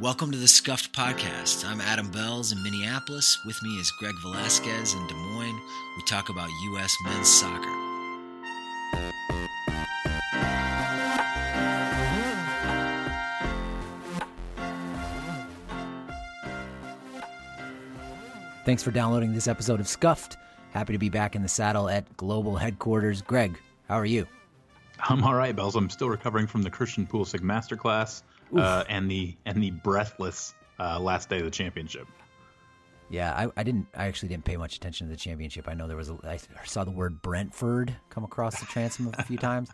Welcome to the Scuffed Podcast. I'm Adam Belz in Minneapolis. With me is Greg Velasquez in Des Moines. We talk about U.S. men's soccer. Thanks for downloading this episode of Scuffed. Happy to be back in the saddle at global headquarters. Greg, how are you? I'm all right, Belz. I'm still recovering from the Christian Pulisic masterclass uh, and the and the breathless uh, last day of the championship. Yeah, I, I didn't. I actually didn't pay much attention to the championship. I know there was. A, I saw the word Brentford come across the transom a few times.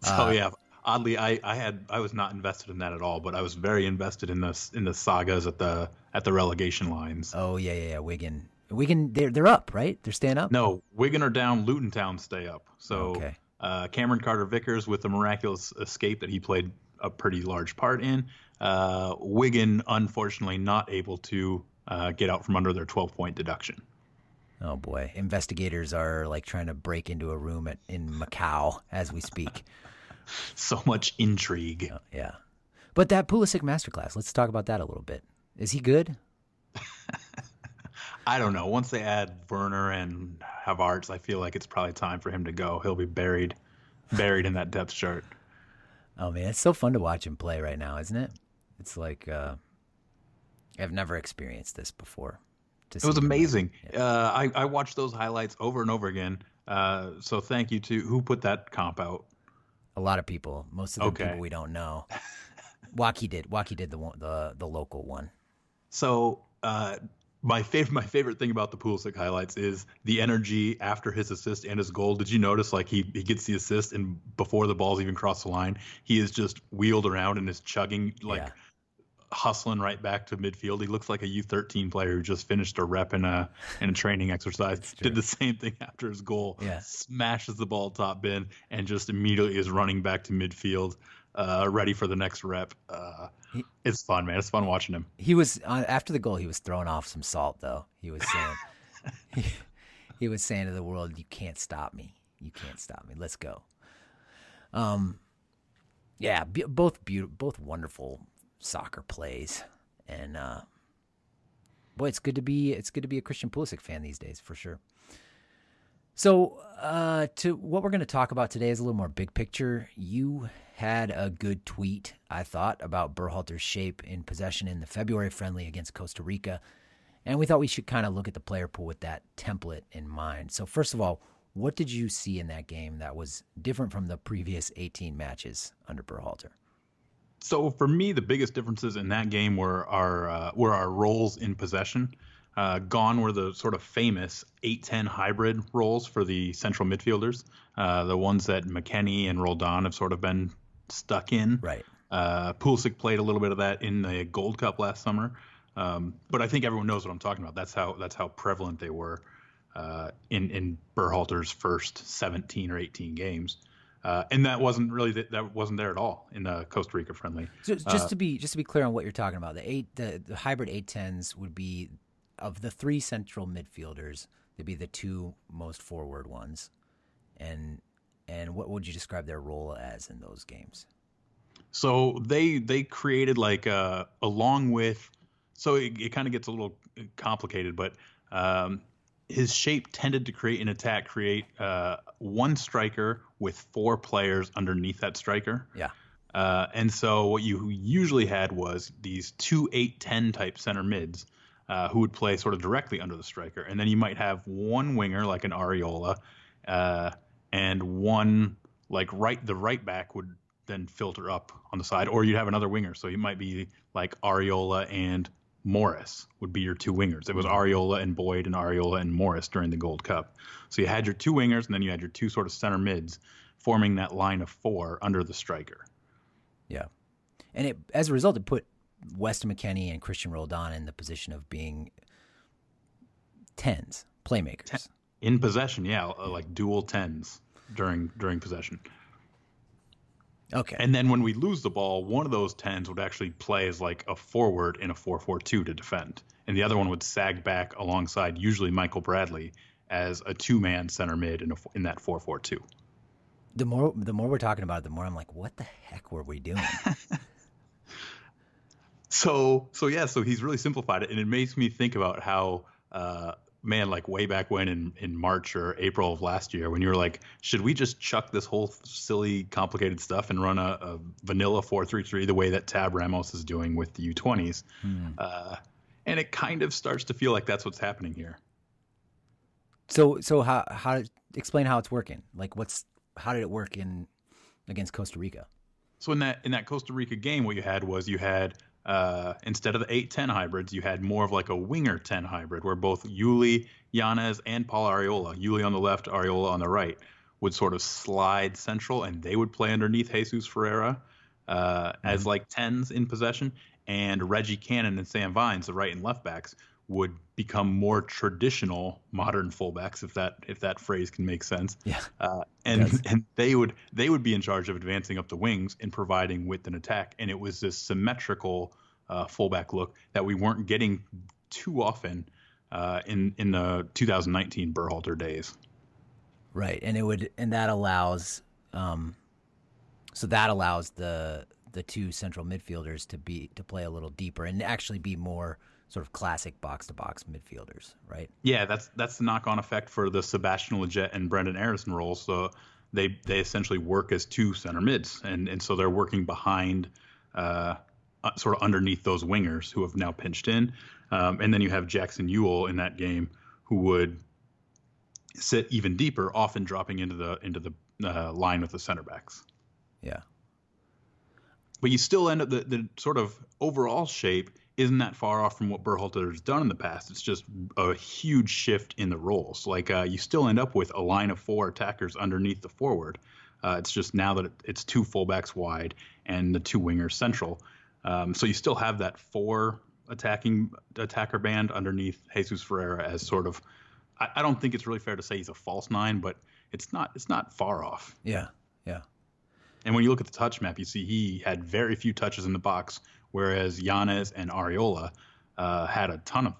So uh, yeah, oddly, I, I had I was not invested in that at all, but I was very invested in the in the sagas at the at the relegation lines. Oh yeah, yeah, yeah. Wigan, Wigan, they're they're up, right? They're staying up. No, Wigan are down. Luton Town stay up. So okay. uh, Cameron Carter Vickers with the miraculous escape that he played a pretty large part in. Uh, Wigan, unfortunately, not able to uh, get out from under their 12 point deduction. Oh boy, investigators are like trying to break into a room at, in Macau as we speak. so much intrigue. Oh, yeah, but that Pulisic masterclass. Let's talk about that a little bit. Is he good? I don't know. Once they add Werner and Havertz, I feel like it's probably time for him to go. He'll be buried, buried in that depth chart. Oh man, it's so fun to watch him play right now, isn't it? It's like uh, I've never experienced this before. It was amazing. Yeah. Uh, I I watched those highlights over and over again. Uh, so thank you to who put that comp out. A lot of people. Most of the okay. people we don't know. Waki did. Waki did the the the local one. So uh, my favorite my favorite thing about the Pulisic highlights is the energy after his assist and his goal. Did you notice like he he gets the assist and before the ball's even crossed the line, he is just wheeled around and is chugging like yeah. hustling right back to midfield. He looks like a U13 player who just finished a rep in a in a training exercise. Did the same thing after his goal. Yeah. Smashes the ball top bin and just immediately is running back to midfield uh, ready for the next rep. Uh, he, it's fun, man. It's fun watching him. He was uh, after the goal. He was throwing off some salt, though. He was saying, he, he, was saying to the world, "You can't stop me. You can't stop me. Let's go." Um, yeah, be, both beautiful, both wonderful soccer plays, and uh, boy, it's good to be it's good to be a Christian Pulisic fan these days for sure. So, uh, to what we're going to talk about today is a little more big picture. You had a good tweet, I thought, about Berhalter's shape in possession in the February friendly against Costa Rica. And we thought we should kind of look at the player pool with that template in mind. So, first of all, what did you see in that game that was different from the previous 18 matches under Berhalter? So, for me, the biggest differences in that game were our uh, were our roles in possession. Uh, gone were the sort of famous 8-10 hybrid roles for the central midfielders, uh, the ones that McKennie and Roldan have sort of been stuck in. Right. Uh, Pulisic played a little bit of that in the Gold Cup last summer, um, but I think everyone knows what I'm talking about. That's how that's how prevalent they were uh, in in Berhalter's first 17 or 18 games. Uh, and that wasn't really th- that wasn't there at all in the Costa Rica friendly. So just uh, to be just to be clear on what you're talking about, the eight the, the hybrid eight tens would be of the three central midfielders, they'd be the two most forward ones, and and what would you describe their role as in those games? So they they created like uh, along with so it, it kind of gets a little complicated, but um, his shape tended to create an attack, create uh, one striker with four players underneath that striker. Yeah. Uh, and so what you usually had was these two eight ten type center mids uh, who would play sort of directly under the striker, and then you might have one winger like an Arriola, uh, and one like right the right back would then filter up on the side, or you'd have another winger. So you might be like Arriola and Morris would be your two wingers. It was mm-hmm. And Boyd and Arriola and Morris during the Gold Cup. So you had your two wingers and then you had your two sort of center mids forming that line of four under the striker. Yeah. And it as a result it put Weston McKennie and Cristian Roldan in the position of being tens, playmakers. In possession, yeah, uh, like dual tens during during possession. Okay. And then when we lose the ball, one of those tens would actually play as like a forward in a 4-4-2 to defend, and the other one would sag back alongside usually Michael Bradley as a two-man center mid in a, in that 4-4-2. The more the more we're talking about it, the more I'm like, what the heck were we doing? so so yeah, so he's really simplified it, and it makes me think about how. Uh, man, like way back when in, in March or April of last year, when you were like, should we just chuck this whole silly, complicated stuff and run a, a vanilla 433 the way that Tab Ramos is doing with the U20s? Hmm. Uh, and it kind of starts to feel like that's what's happening here. So, so how how explain how it's working? Like, what's how did it work in against Costa Rica? So in that in that Costa Rica game, what you had was you had uh, instead of the 8-10 hybrids, you had more of like a winger 10 hybrid where both Uly, Llanez, and Paul Arriola, Uly on the left, Arriola on the right, would sort of slide central and they would play underneath Jesus Ferreira uh, mm-hmm. as like 10s in possession. And Reggie Cannon and Sam Vines, the right and left backs, would become more traditional modern fullbacks, if that if that phrase can make sense. Yeah. Uh, and and they would they would be in charge of advancing up the wings and providing width and attack. And it was this symmetrical uh, fullback look that we weren't getting too often uh, in in the 2019 Berhalter days. Right, and it would and that allows, um, so that allows the the two central midfielders to be to play a little deeper and actually be more sort of classic box to box midfielders, right? Yeah, that's that's the knock on effect for the Sebastian Lletget and Brenden Aaronson roles. So they they essentially work as two center mids, and and so they're working behind, uh, uh, sort of underneath those wingers who have now pinched in, um, and then you have Jackson Yueill in that game who would sit even deeper, often dropping into the into the uh, line with the center backs. Yeah. But you still end up the, the sort of overall shape isn't that far off from what Berhalter has done in the past. It's just a huge shift in the roles. Like uh, you still end up with a line of four attackers underneath the forward. Uh, it's just now that it's two fullbacks wide and the two wingers central. Um, so you still have that four attacking attacker band underneath Jesus Ferreira as sort of. I, I don't think it's really fair to say he's a false nine, but it's not. It's not far off. Yeah, yeah. And when you look at the touch map, you see he had very few touches in the box, whereas Llanez and Arriola uh, had a ton of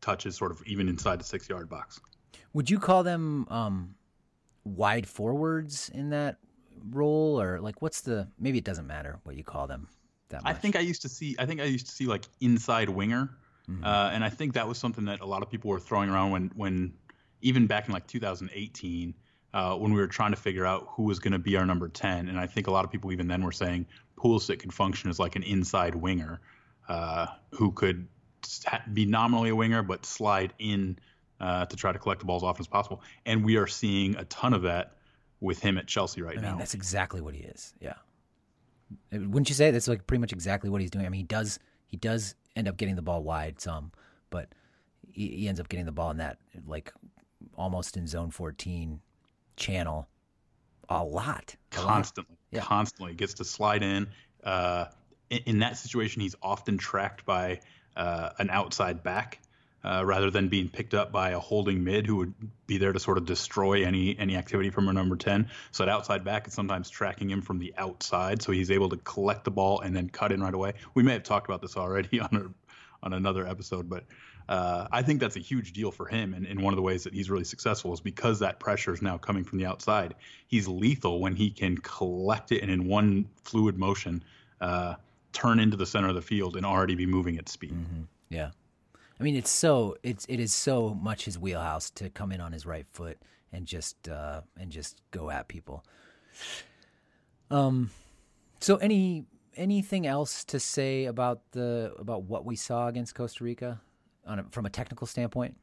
touches, sort of even inside the six yard box. Would you call them um, wide forwards in that role, or like what's the? Maybe it doesn't matter what you call them. That much. I think I used to see. I think I used to see like inside winger, mm-hmm. uh, and I think that was something that a lot of people were throwing around when when even back in like 2018 uh, when we were trying to figure out who was going to be our number 10. And I think a lot of people even then were saying Pulisic could function as like an inside winger uh, who could be nominally a winger but slide in uh, to try to collect the ball as often as possible. And we are seeing a ton of that with him at Chelsea right I mean, now. That's exactly what he is. Yeah. Wouldn't you say that's like pretty much exactly what he's doing? I mean, he does he does end up getting the ball wide some, but he, he ends up getting the ball in that like almost in zone 14 channel a lot. A constantly. Lot. Yeah. Constantly. Gets to slide in. Uh, in, in, that situation, he's often tracked by uh, an outside back. Uh, rather than being picked up by a holding mid who would be there to sort of destroy any any activity from a number 10. So that outside back is sometimes tracking him from the outside, so he's able to collect the ball and then cut in right away. We may have talked about this already on a, on another episode, but uh, I think that's a huge deal for him. And, and one of the ways that he's really successful is because that pressure is now coming from the outside. He's lethal when he can collect it and in one fluid motion uh, turn into the center of the field and already be moving at speed. Mm-hmm. Yeah. I mean, it's so it's it is so much his wheelhouse to come in on his right foot and just uh, and just go at people. Um, so any anything else to say about the about what we saw against Costa Rica? On a, from a technical standpoint?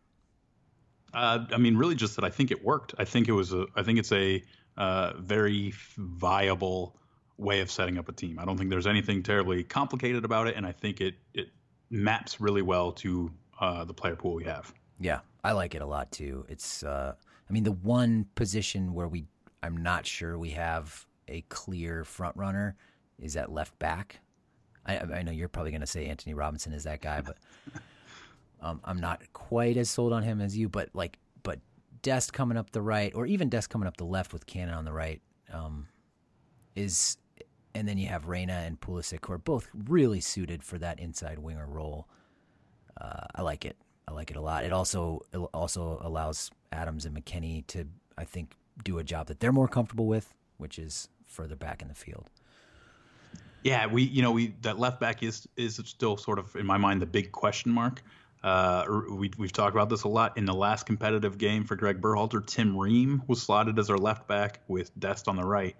Uh, I mean, really, just that I think it worked. I think it was a. I think it's a uh, very viable way of setting up a team. I don't think there's anything terribly complicated about it, and I think it it maps really well to uh, the player pool we have. Yeah, I like it a lot too. It's. Uh, I mean, the one position where we, I'm not sure we have a clear front runner is at left back. I, I know you're probably going to say Antonee Robinson is that guy, but. Um, I'm not quite as sold on him as you, but like, but Dest coming up the right, or even Dest coming up the left with Cannon on the right, um, is, and then you have Reyna and Pulisic, who are both really suited for that inside winger role. Uh, I like it. I like it a lot. It also it also allows Adams and McKennie to, I think, do a job that they're more comfortable with, which is further back in the field. Yeah, we you know we that left back is is still sort of in my mind the big question mark. Uh, we, we've talked about this a lot. In the last competitive game for Greg Berhalter, Tim Ream was slotted as our left back with Dest on the right.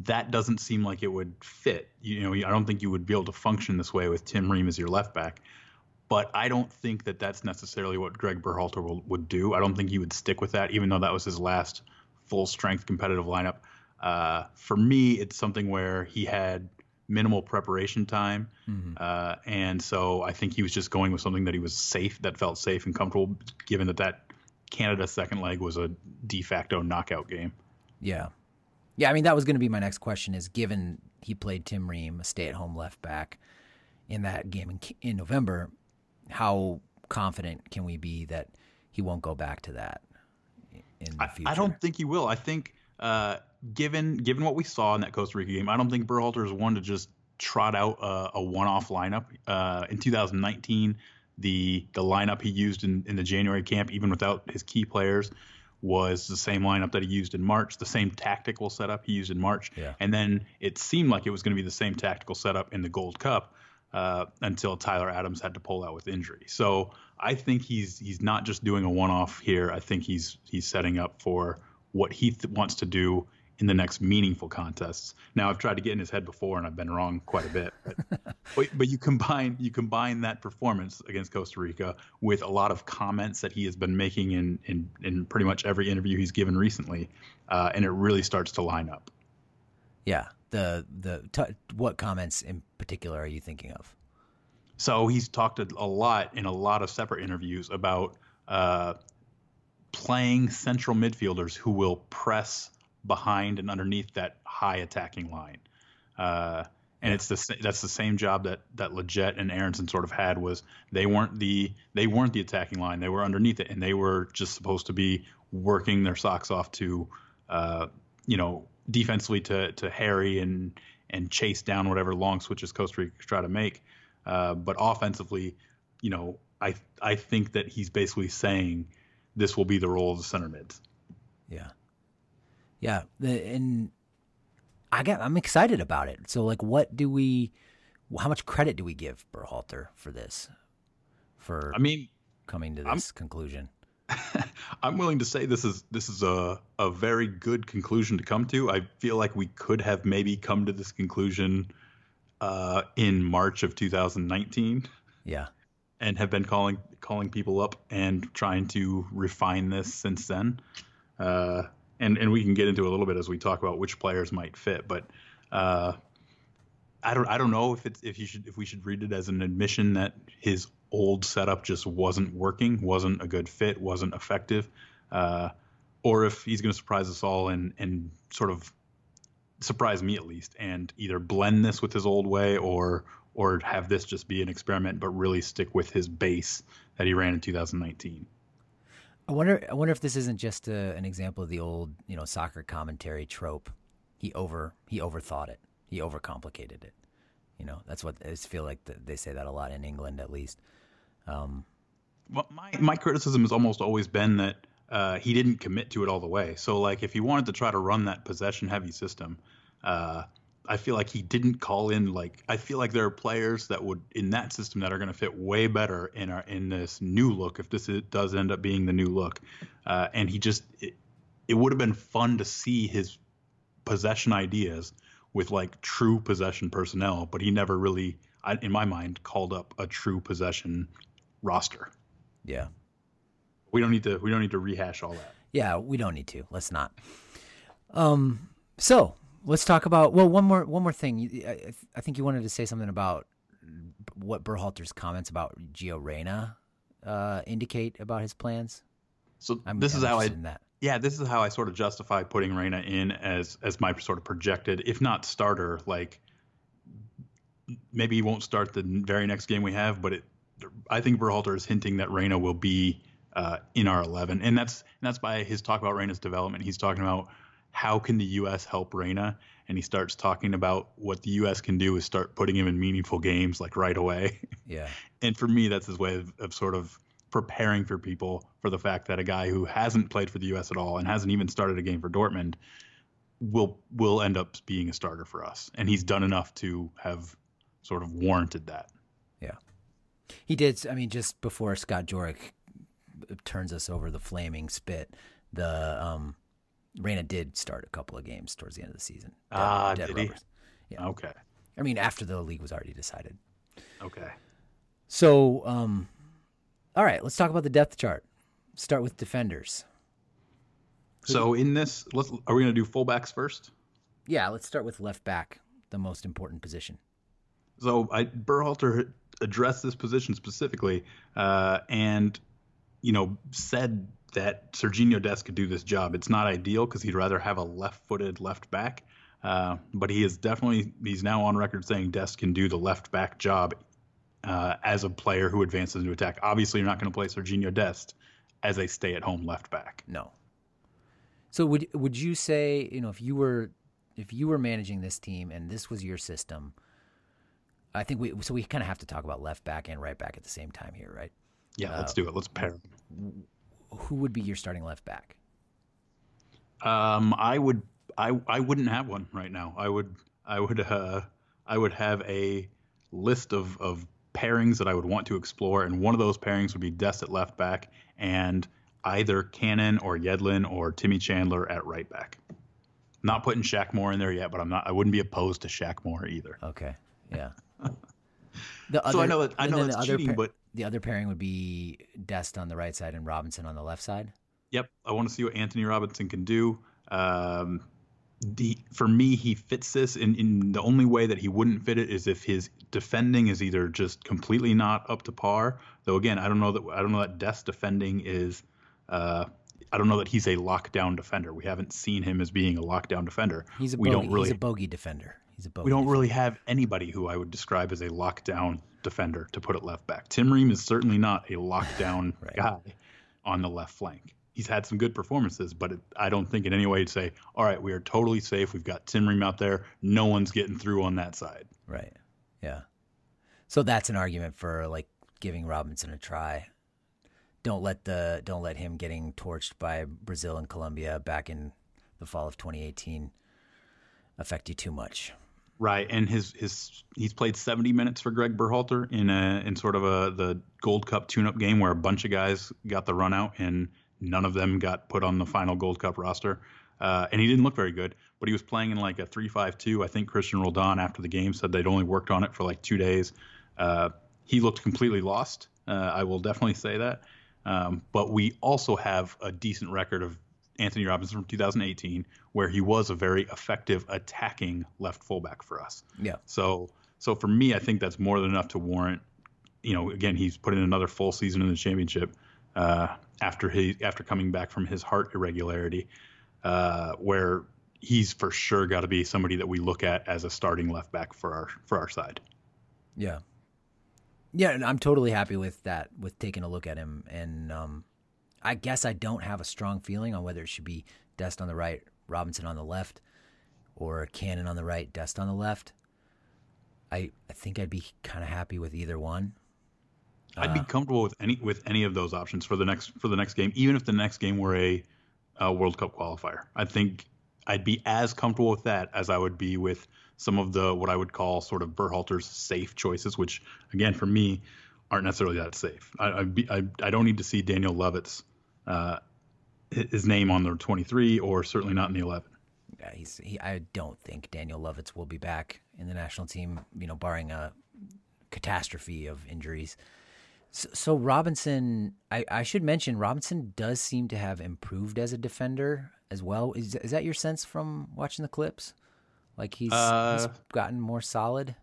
That doesn't seem like it would fit. You know, I don't think you would be able to function this way with Tim Ream as your left back. But I don't think that that's necessarily what Greg Berhalter will, would do. I don't think he would stick with that, even though that was his last full strength competitive lineup. Uh, for me, it's something where he had minimal preparation time, mm-hmm. uh, and so I think he was just going with something that he was safe, that felt safe and comfortable, given that that Canada second leg was a de facto knockout game. Yeah, yeah. I mean, that was going to be my next question: is given he played Tim Ream, a stay-at-home left back, in that game in, in November, how confident can we be that he won't go back to that in the future? I, I don't think he will. I think uh, given given what we saw in that Costa Rica game, I don't think Berhalter is one to just trot out a, a one-off lineup. Uh, in 2019, the the lineup he used in, in the January camp, even without his key players, was the same lineup that he used in March, the same tactical setup he used in March, yeah. and then it seemed like it was going to be the same tactical setup in the Gold Cup uh, until Tyler Adams had to pull out with injury. So I think he's he's not just doing a one-off here. I think he's he's setting up for what he th- wants to do in the next meaningful contests. Now I've tried to get in his head before and I've been wrong quite a bit. But, but, you combine you combine that performance against Costa Rica with a lot of comments that he has been making in in, in pretty much every interview he's given recently, uh, and it really starts to line up. Yeah, the the t- what comments in particular are you thinking of? So he's talked a lot in a lot of separate interviews about uh, playing central midfielders who will press behind and underneath that high attacking line. Uh, and it's the that's the same job that that Lletget and Aaronson sort of had was they weren't the they weren't the attacking line they were underneath it and they were just supposed to be working their socks off to uh, you know defensively to to harry and and chase down whatever long switches Costa Rica try to make uh, but offensively you know I I think that he's basically saying this will be the role of the center mids yeah yeah, the, and I get I'm excited about it. So like, what do we? How much credit do we give Berhalter for this? For I mean, coming to this I'm, conclusion. I'm willing to say this is this is a a very good conclusion to come to. I feel like we could have maybe come to this conclusion uh, in March of 2019. Yeah. And have been calling calling people up and trying to refine this since then. Uh, and and we can get into a little bit as we talk about which players might fit. But uh, I don't I don't know if it's if you should if we should read it as an admission that his old setup just wasn't working, wasn't a good fit, wasn't effective, uh, or if he's going to surprise us all and and sort of surprise me at least and either blend this with his old way or or have this just be an experiment but really stick with his base that he ran in 2019. I wonder. I wonder if this isn't just a, an example of the old, you know, soccer commentary trope. He over he overthought it. He overcomplicated it. You know, that's what I feel like the, they say that a lot in England, at least. Um, well, my my criticism has almost always been that uh, he didn't commit to it all the way. So, like, if he wanted to try to run that possession heavy system, uh, I feel like he didn't call in like I feel like there are players that would in that system that are going to fit way better in our in this new look if this is, does end up being the new look, uh, and he just it, it would have been fun to see his possession ideas with like true possession personnel, but he never really, in my mind, called up a true possession roster. Yeah, we don't need to we don't need to rehash all that. Yeah, we don't need to. Let's not. Um. So let's talk about well one more one more thing. I, I think you wanted to say something about what Berhalter's comments about Gio Reyna uh, indicate about his plans. So I'm, this is how I yeah this is how I sort of justify putting Reyna in as as my sort of projected if not starter like maybe he won't start the very next game we have but it I think Berhalter is hinting that Reyna will be uh, in our 11 and that's and that's by his talk about Reyna's development he's talking about how can the U.S. help Reyna? And he starts talking about what the U.S. can do is start putting him in meaningful games like right away. Yeah. and for me, that's his way of, of sort of preparing for people for the fact that a guy who hasn't played for the U.S. at all and hasn't even started a game for Dortmund will will end up being a starter for us, and he's done enough to have sort of warranted that. Yeah, he did. I mean, just before Scott Jurek turns us over the flaming spit, the um, Reyna did start a couple of games towards the end of the season. Ah, dead did rubbers. he? Yeah. Okay. I mean, after the league was already decided. Okay. So, um, all right, let's talk about the depth chart. Start with defenders. So in this, let's are we going to do fullbacks first? Yeah, let's start with left back, the most important position. So I Berhalter addressed this position specifically, uh, and you know said that Serginho Dest could do this job. It's not ideal because he'd rather have a left-footed left back, uh, but he is definitely he's now on record saying Dest can do the left back job uh, as a player who advances into attack. Obviously, you're not going to play Serginho Dest as a stay-at-home left back. No. So would would you say you know if you were if you were managing this team and this was your system? I think we so we kind of have to talk about left back and right back at the same time here, right? Yeah, uh, let's do it. Let's pair. Who would be your starting left back? Um, I would. I I wouldn't have one right now. I would. I would. Uh, I would have a list of of pairings that I would want to explore, and one of those pairings would be Dest at left back and either Cannon or Yedlin or Timmy Chandler at right back. Not putting Shaq Moore in there yet, but I'm not. I wouldn't be opposed to Shaq Moore either. Okay. Yeah. the other, so I know that I know that's cheating, pair, but the other pairing would be Dest on the right side and Robinson on the left side. Yep, I want to see what Antonee Robinson can do. Um, the for me, he fits this in, in the only way that he wouldn't fit it is if his defending is either just completely not up to par. Though again, I don't know that I don't know that Dest defending is uh, I don't know that he's a lockdown defender. We haven't seen him as being a lockdown defender. He's a we bogey, don't really, he's a bogey defender. He's a. We don't really have anybody who I would describe as a lockdown defender to put it left back. Tim Ream is certainly not a lockdown right. guy on the left flank. He's had some good performances, but it, I don't think in any way to say, all right, we are totally safe. We've got Tim Ream out there. No one's getting through on that side. Right. Yeah. So that's an argument for like giving Robinson a try don't let the don't let him getting torched by Brazil and Colombia back in the fall of 2018 affect you too much. Right, and his his he's played 70 minutes for Greg Berhalter in a in sort of a the Gold Cup tune-up game where a bunch of guys got the run out and none of them got put on the final Gold Cup roster. Uh, and he didn't look very good, but he was playing in like a 3-5-2. I think Cristian Roldan after the game said they'd only worked on it for like two days. Uh, he looked completely lost. Uh, I will definitely say that. Um, but we also have a decent record of Antonee Robinson from 2018, where he was a very effective attacking left fullback for us. Yeah. So, so for me, I think that's more than enough to warrant. You know, again, he's put in another full season in the championship uh, after he after coming back from his heart irregularity, uh, where he's for sure got to be somebody that we look at as a starting left back for our for our side. Yeah, yeah, and I'm totally happy with that, with taking a look at him. And um, I guess I don't have a strong feeling on whether it should be Dest on the right, Robinson on the left, or Cannon on the right, Dest on the left. I I think I'd be kind of happy with either one. I'd be uh, comfortable with any with any of those options for the next for the next game, even if the next game were a, a World Cup qualifier. I think I'd be as comfortable with that as I would be with some of the what I would call sort of Berhalter's safe choices, which again for me aren't necessarily that safe. I I, I, I don't need to see Daniel Lovitz uh, his name on the 23 or certainly not in the 11. Yeah, he's he, I don't think Daniel Lovitz will be back in the national team, you know, barring a catastrophe of injuries. So, so Robinson, I, I should mention, Robinson does seem to have improved as a defender as well. Is is that your sense from watching the clips? Like he's, uh, he's gotten more solid.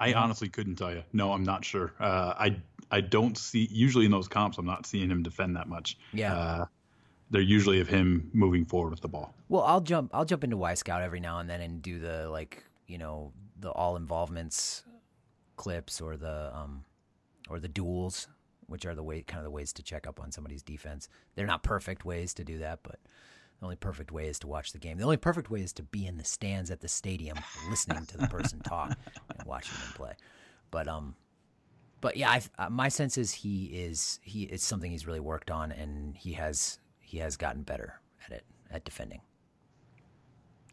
I honestly couldn't tell you. No, I'm not sure. Uh, I I don't see usually in those comps. I'm not seeing him defend that much. Yeah. Uh, they're usually of him moving forward with the ball. Well, I'll jump. I'll jump into Wyscout every now and then and do the like you know the all involvements clips or the um or the duels, which are the way kind of the ways to check up on somebody's defense. They're not perfect ways to do that, but the only perfect way is to watch the game. The only perfect way is to be in the stands at the stadium, listening to the person talk and watching them play. But um, but yeah, uh, my sense is he is he it's something he's really worked on, and he has he has gotten better at it at defending.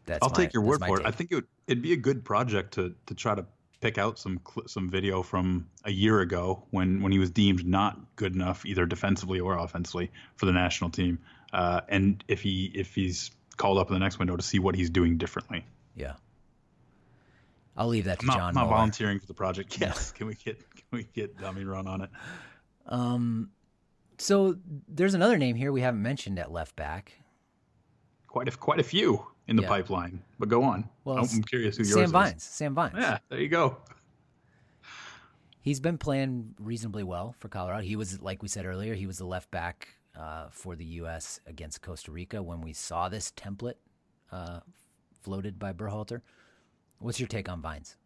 That's I'll my- take your word for it. take. I think it would, it'd be a good project to to try to pick out some cl- some video from a year ago when when he was deemed not good enough either defensively or offensively for the national team, uh, and if he if he's called up in the next window to see what he's doing differently. Yeah. I'll leave that to I'm not, John I'm not Mueller. volunteering for the project. Yes, can we get we get dummy run on it? Um, so there's another name here we haven't mentioned at left back. Quite a quite a few in the Yeah. pipeline, but go on. Well, I'm curious who yours Sam is. Vines. Sam Vines. Yeah, there you go. He's been playing reasonably well for Colorado. He was, like we said earlier, he was the left back uh, for the U.S. against Costa Rica when we saw this template uh, floated by Berhalter. What's your take on Vines?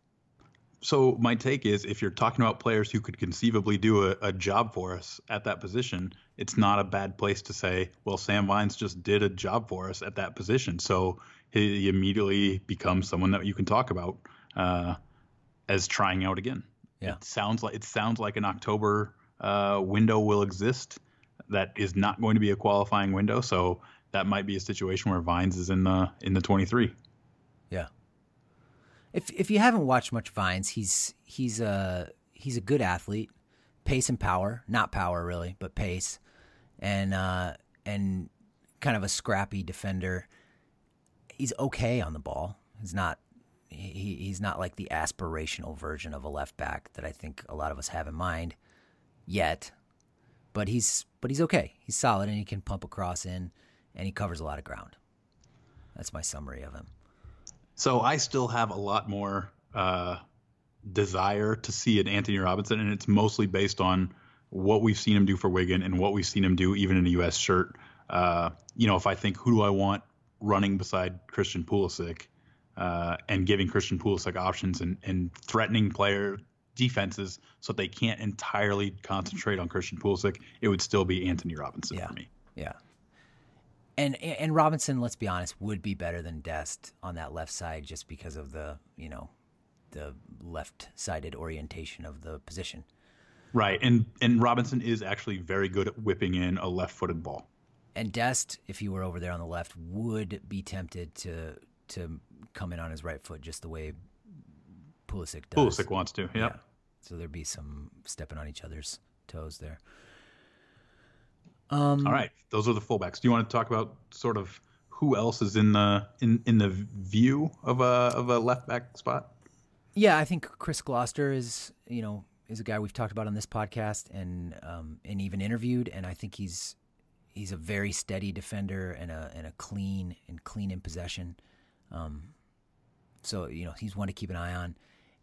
So my take is, if you're talking about players who could conceivably do a, a job for us at that position, it's not a bad place to say, well, Sam Vines just did a job for us at that position, so he immediately becomes someone that you can talk about uh, as trying out again. Yeah. It sounds like it sounds like an October uh, window will exist. That is not going to be a qualifying window, so that might be a situation where Vines is in the in the 23. If if you haven't watched much Vines, he's he's a he's a good athlete, pace and power, not power really, but pace, and uh, and kind of a scrappy defender. He's okay on the ball. He's not he he's not like the aspirational version of a left back that I think a lot of us have in mind yet. But he's but he's okay. He's solid and he can pump across in and he covers a lot of ground. That's my summary of him. So I still have a lot more uh, desire to see an Antonee Robinson, and it's mostly based on what we've seen him do for Wigan and what we've seen him do even in a U.S. shirt. Uh, you know, if I think who do I want running beside Christian Pulisic uh, and giving Christian Pulisic options and, and threatening player defenses so that they can't entirely concentrate on Christian Pulisic, it would still be Antonee Robinson Yeah. for me. Yeah. And and Robinson, let's be honest, would be better than Dest on that left side just because of the, you know, the left-sided orientation of the position. Right, and and Robinson is actually very good at whipping in a left-footed ball. And Dest, if he were over there on the left, would be tempted to to come in on his right foot just the way Pulisic does. Pulisic wants to. Yep. So there'd be some stepping on each other's toes there. Um, All right, those are the fullbacks. Do you want to talk about sort of who else is in the in in the view of a of a left back spot? Yeah, I think Chris Gloster is, you know, is a guy we've talked about on this podcast and um, and even interviewed, and I think he's he's a very steady defender and a and a clean and clean in possession. Um, so you know he's one to keep an eye on,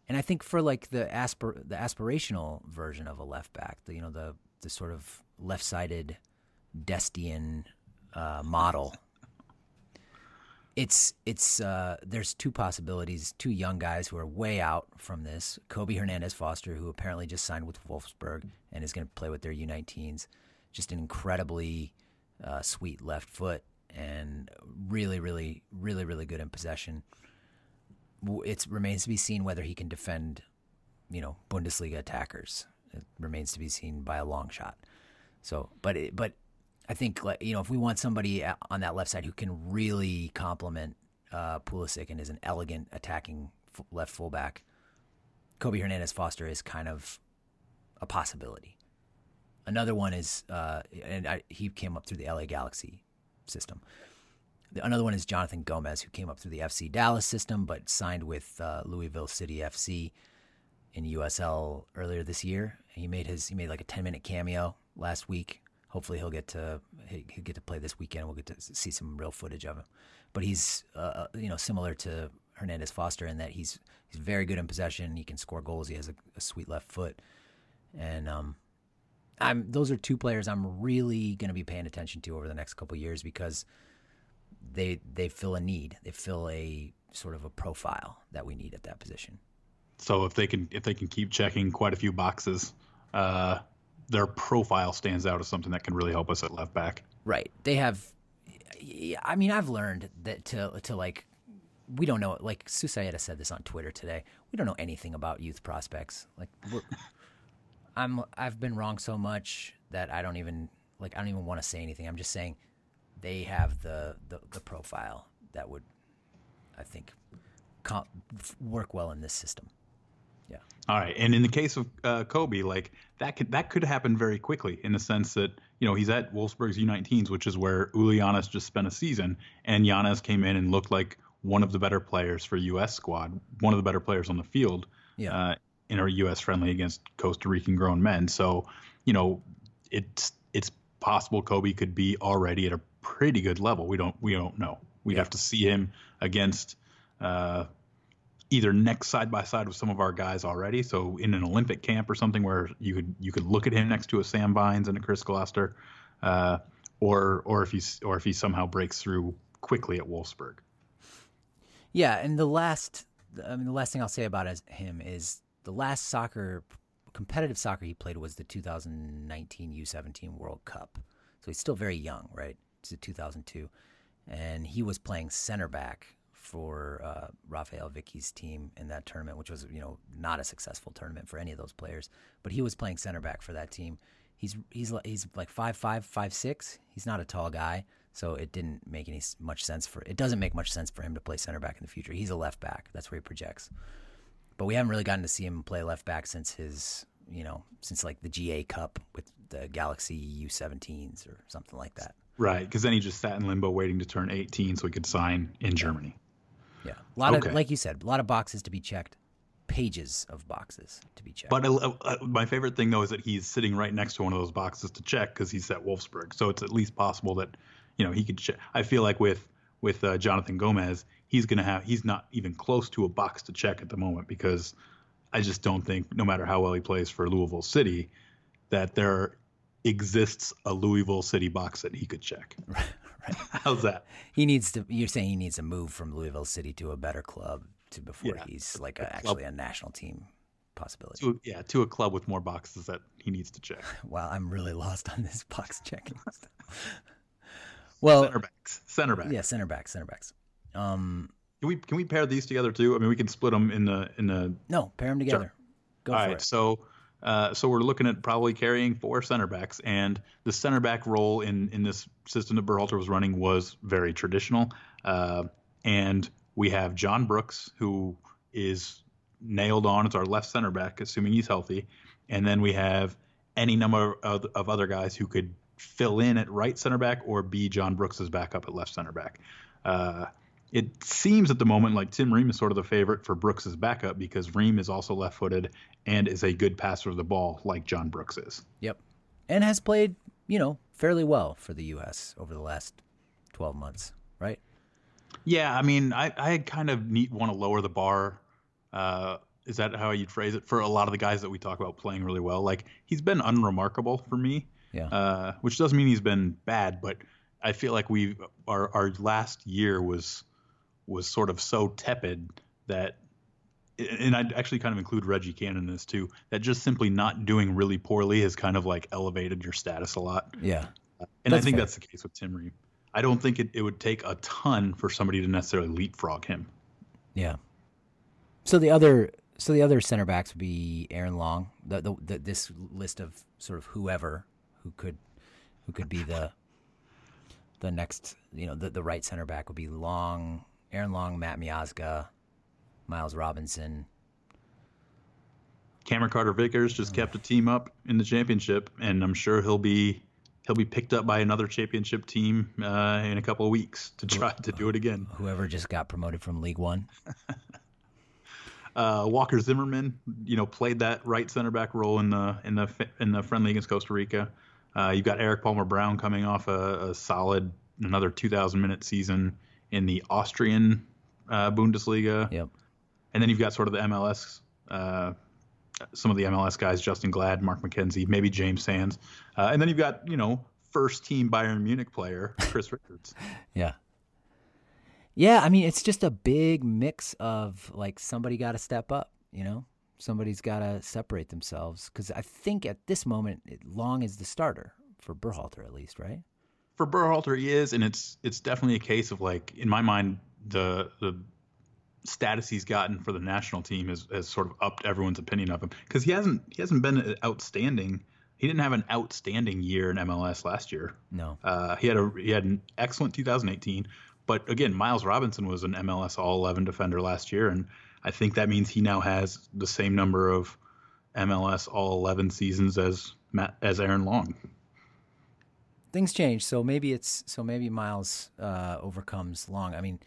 and I think for like the aspir the aspirational version of a left back, the you know the the sort of left sided Destian uh, model it's it's uh, there's two possibilities. Two young guys who are way out from this. Kobe Hernandez Foster, who apparently just signed with Wolfsburg and is going to play with their U19s. Just an incredibly uh, sweet left foot and really, really, really, really good in possession. It remains to be seen whether he can defend, you know, Bundesliga attackers. It remains to be seen by a long shot. So, but it, but I think like you know if we want somebody on that left side who can really complement uh, Pulisic and is an elegant attacking f- left fullback, Kobe Hernandez Foster is kind of a possibility. Another one is, uh, and I, he came up through the LA Galaxy system. Another one is Jonathan Gomez, who came up through the FC Dallas system, but signed with uh, Louisville City FC in USL earlier this year. He made his he made like a ten minute cameo last week. Hopefully he'll get to he- he'll get to play this weekend. We'll get to see some real footage of him. But he's uh, you know similar to Hernandez Foster in that he's he's very good in possession. He can score goals. He has a, a sweet left foot, and um, I'm those are two players I'm really going to be paying attention to over the next couple years because they they fill a need. They fill a sort of a profile that we need at that position. So if they can if they can keep checking quite a few boxes, uh, their profile stands out as something that can really help us at left back. Right. They have. I mean, I've learned that to to like, we don't know. Like Susayeta said this on Twitter today. We don't know anything about youth prospects. Like, I'm I've been wrong so much that I don't even like I don't even want to say anything. I'm just saying they have the the, the profile that would I think com- work well in this system. All right, and in the case of uh, Kobe, like that could that could happen very quickly in the sense that you know he's at Wolfsburg's U19s, which is where Uly Llanez just spent a season, and Llanez came in and looked like one of the better players for U.S. squad, one of the better players on the field Yeah. uh, in a U.S. friendly against Costa Rican grown men. So you know it's it's possible Kobe could be already at a pretty good level. We don't we don't know. We'd Yeah. have to see him against. Uh, either next side by side with some of our guys already. So in an Olympic camp or something where you could you could look at him next to a Sam Vines and a Chris Gloster, uh, or or if he's or if he somehow breaks through quickly at Wolfsburg. Yeah, and the last, I mean, the last thing I'll say about him is the last soccer, competitive soccer he played was the 2019 U17 World Cup. So he's still very young, right? It's a 2002, and he was playing center back for uh, Rafael Wicky's team in that tournament, which was you know not a successful tournament for any of those players. But he was playing center back for that team. He's he's he's like five five five six. He's not a tall guy, so it didn't make any much sense for it doesn't make much sense for him to play center back in the future. He's a left back. That's where he projects. But we haven't really gotten to see him play left back since his you know since like the GA Cup with the Galaxy U17s or something like that. Right, because then he just sat in limbo waiting to turn 18 so he could sign in Germany. Yeah, a lot Okay. of like you said, a lot of boxes to be checked, pages of boxes to be checked. But uh, uh, my favorite thing though is that he's sitting right next to one of those boxes to check because he's at Wolfsburg. So it's at least possible that you know he could check. I feel like with with uh, Jonathan Gomez, he's gonna have he's not even close to a box to check at the moment because I just don't think no matter how well he plays for Louisville City that there exists a Louisville City box that he could check. How's that? he needs to. You're saying he needs to move from Louisville City to a better club to before Yeah, he's like a, actually a national team possibility. To, yeah, to a club with more boxes that he needs to check. Wow, I'm really lost on this box checking stuff. Well, Center backs, center backs. yeah, center backs, center backs. Um, Can we can we pair these together too? I mean, we can split them in the in the no, pair them together. Go All for right, it. so uh, so we're looking at probably carrying four center backs, and the center back role in in this system that Berhalter was running was very traditional. Uh, and we have John Brooks, who is nailed on as our left center back, assuming he's healthy, and then we have any number of, of other guys who could fill in at right center back or be John Brooks's backup at left center back. Uh, it seems at the moment like Tim Ream is sort of the favorite for Brooks's backup because Ream is also left-footed and is a good passer of the ball like John Brooks is. Yep, and has played you know fairly well for the U.S. over the last twelve months, right? Yeah, I mean, I, I kind of need want to lower the bar. Uh, is that how you'd phrase it for a lot of the guys that we talk about playing really well? Like he's been unremarkable for me, Yeah. uh, which doesn't mean he's been bad, but I feel like we our our last year was was sort of so tepid that and I'd actually kind of include Reggie Cannon in this too. That just simply not doing really poorly has kind of like elevated your status a lot. yeah. Uh, and I think fair. that's the case with Tim Ream. I don't think it, it would take a ton for somebody to necessarily leapfrog him. Yeah. So the other so the other center backs would be Aaron Long. The, the, the this list of sort of whoever who could who could be the the next you know the the right center back would be Long, Aaron Long, Matt Miazga, Miles Robinson. Cameron Carter Vickers just kept a team up in the championship, and I'm sure he'll be he'll be picked up by another championship team uh, in a couple of weeks to try to do it again. Whoever just got promoted from League One. Uh, Walker Zimmerman, you know, played that right center back role in the in the in the friendly against Costa Rica. Uh, you've got Erik Palmer Brown coming off a, a solid another 2,000 minute season in the Austrian uh, Bundesliga. Yep. And then you've got sort of the MLS, uh, some of the MLS guys, Justen Glad, Mark McKenzie, maybe James Sands. Uh, and then you've got, you know, first team Bayern Munich player, Chris Richards. Yeah. Yeah, I mean it's just a big mix of like somebody got to step up, you know? Somebody's got to separate themselves cuz I think at this moment Long is the starter for Berhalter at least, right? For Berhalter, he is, and it's it's definitely a case of like, in my mind, the the status he's gotten for the national team has, has sort of upped everyone's opinion of him because he hasn't he hasn't been outstanding. He didn't have an outstanding year in MLS last year. No. Uh, he had a he had an excellent 2018, but again, Miles Robinson was an MLS All 11 defender last year, and I think that means he now has the same number of MLS All 11 seasons as Matt, as Aaron Long. Things change, so maybe it's so maybe Miles uh, overcomes Long. I mean,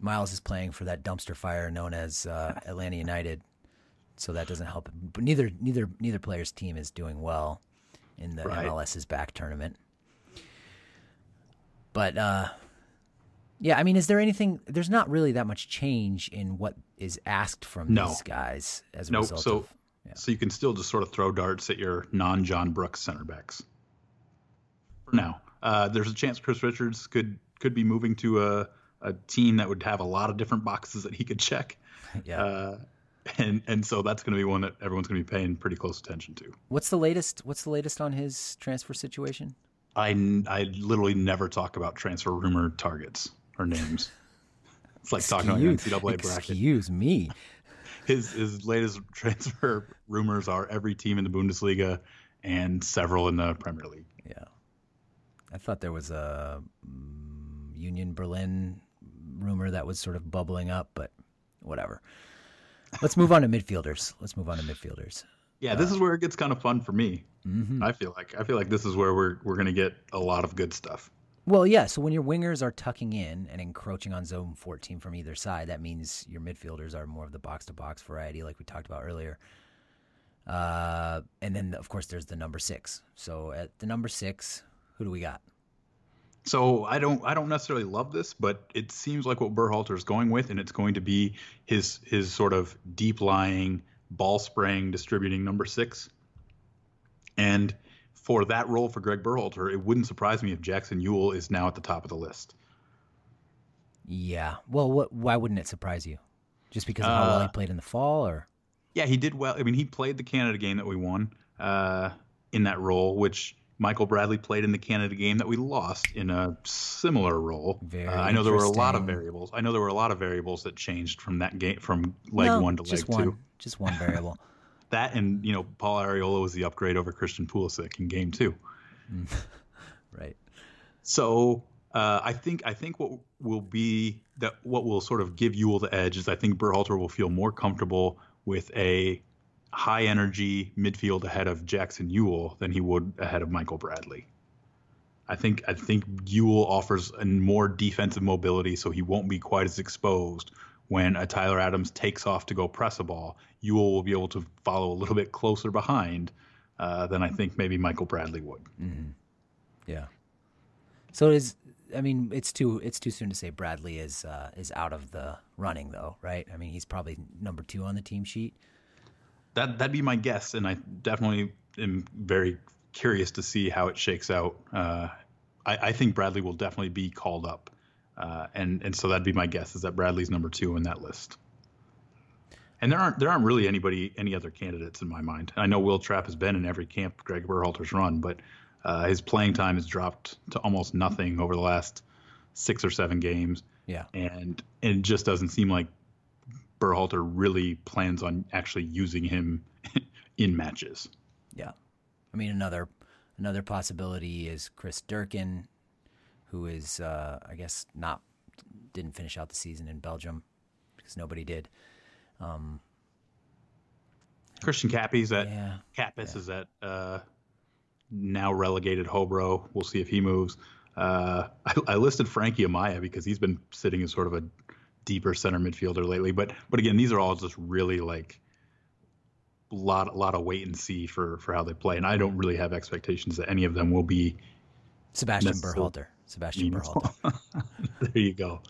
Miles is playing for that dumpster fire known as uh, Atlanta United, so that doesn't help. But neither neither neither player's team is doing well in the Right. MLS's back tournament. But uh, yeah, I mean, is there anything? There's not really that much change in what is asked from No. these guys as a Nope. result So, of. Yeah. so you can still just sort of throw darts at your non-John Brooks center backs. Now, uh, there's a chance Chris Richards could could be moving to a a team that would have a lot of different boxes that he could check. Yeah. Uh, and and so that's going to be one that everyone's going to be paying pretty close attention to. What's the latest? What's the latest on his transfer situation? I, I literally never talk about transfer rumor targets or names. It's like talking about NCAA bracket. excuse me. His his latest transfer rumors are every team in the Bundesliga and several in the Premier League. Yeah, I thought there was a mm, Union Berlin rumor that was sort of bubbling up, but whatever. Let's move on to midfielders. Let's move on to midfielders. Yeah, this is where it gets kind of fun for me. hmm I feel like I feel like this is where we're we're going to get a lot of good stuff. Well, yeah. So when your wingers are tucking in and encroaching on zone 14 from either side, that means your midfielders are more of the box to box variety, like we talked about earlier. Uh, and then, of course, there's the number six. So at the number six, who do we got? So I don't I don't necessarily love this, but it seems like what Berhalter is going with, and it's going to be his his sort of deep lying ball spraying distributing number six. And for that role for Greg Berhalter, it wouldn't surprise me if Jackson Yueill is now at the top of the list. Yeah. Well, what, why wouldn't it surprise you? Just because of how well he Uh, played in the fall, or Yeah, he did well. I mean, he played the Canada game that we won uh, in that role, which Michael Bradley played in the Canada game that we lost in a similar role. Uh, I know there were a lot of variables. I know there were a lot of variables that changed from that game, from leg No, one to just leg one, two. just one variable. That and you know, Paul Arriola was the upgrade over Christian Pulisic in game two. right. So uh, I think I think what will be that what will sort of give Yueill the edge is I think Berhalter will feel more comfortable with a high energy midfield ahead of Jackson Yueill than he would ahead of Michael Bradley. I think I think Yueill offers a more defensive mobility, so he won't be quite as exposed when a Tyler Adams takes off to go press a ball. Yueill will be able to follow a little bit closer behind uh, than I think maybe Michael Bradley would. Yeah. So is I mean it's too it's too soon to say Bradley is uh, is out of the running though, right? I mean he's probably number two on the team sheet. That that'd be my guess, and I definitely am very curious to see how it shakes out. Uh, I, I think Bradley will definitely be called up, uh, and and so that'd be my guess is that Bradley's number two in that list. And there aren't there aren't really anybody any other candidates in my mind. I know Will Trapp has been in every camp Greg Berhalter's run, but uh, his playing time has dropped to almost nothing over the last six or seven games Yeah. and it just doesn't seem like Berhalter really plans on actually using him in matches. Yeah. I mean another another possibility is Chris Durkin, who is uh, I guess not didn't finish out the season in Belgium because nobody did. Um, Christian Cappis at Yeah. Cappis is at uh, now relegated Hobro. We'll see if he moves. Uh, I, I listed Frankie Amaya because he's been sitting as sort of a deeper center midfielder lately. But but again, these are all just really like a lot a lot of wait and see for for how they play, and I don't really have expectations that any of them will be. Sebastian Berhalter. Sebastian. Berhalter. there you go.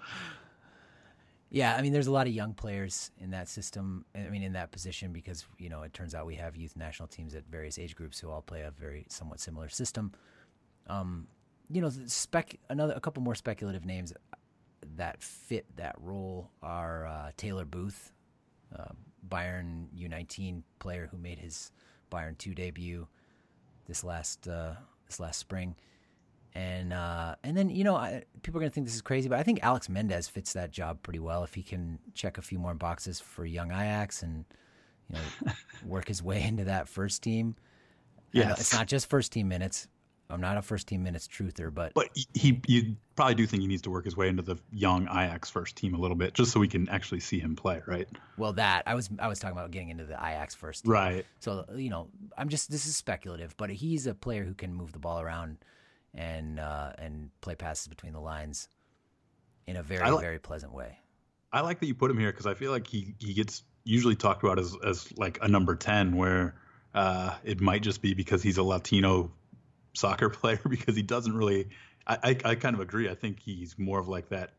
Yeah, I mean, there's a lot of young players in that system. I mean, in that position because you know it turns out we have youth national teams at various age groups who all play a very somewhat similar system. Um, you know, spec another a couple more speculative names that fit that role are uh, Taylor Booth, uh, Bayern U19 player who made his Bayern two debut this last uh, this last spring. And uh, and then you know I, people are gonna think this is crazy, but I think Alex Mendez fits that job pretty well if he can check a few more boxes for young Ajax and you know work his way into that first team. Know Yes. it's not just first team minutes. I'm not a first team minutes truther, but but he you probably do think he needs to work his way into the young Ajax first team a little bit, just so we can actually see him play, right? Well, that I was I was talking about getting into the Ajax first, team. right? So you know, I'm just this is speculative, but he's a player who can move the ball around and uh, and play passes between the lines in a very li- very pleasant way. I like that you put him here because I feel like he he gets usually talked about as as like a number ten, where uh, it might just be because he's a Latino soccer player because he doesn't really. I, I, I kind of agree. I think he's more of like that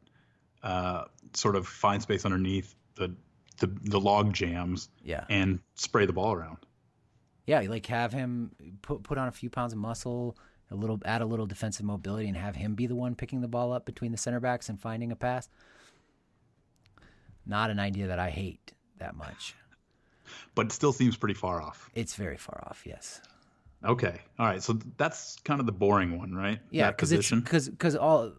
uh, sort of find space underneath the the, the log jams yeah. and spray the ball around. Yeah, like have him put put on a few pounds of muscle, a little add a little defensive mobility, and have him be the one picking the ball up between the center backs and finding a pass. Not an idea that I hate that much. But it still seems pretty far off. It's very far off, yes. Okay. All right. So that's kind of the boring one, right? Yeah, because it's because because all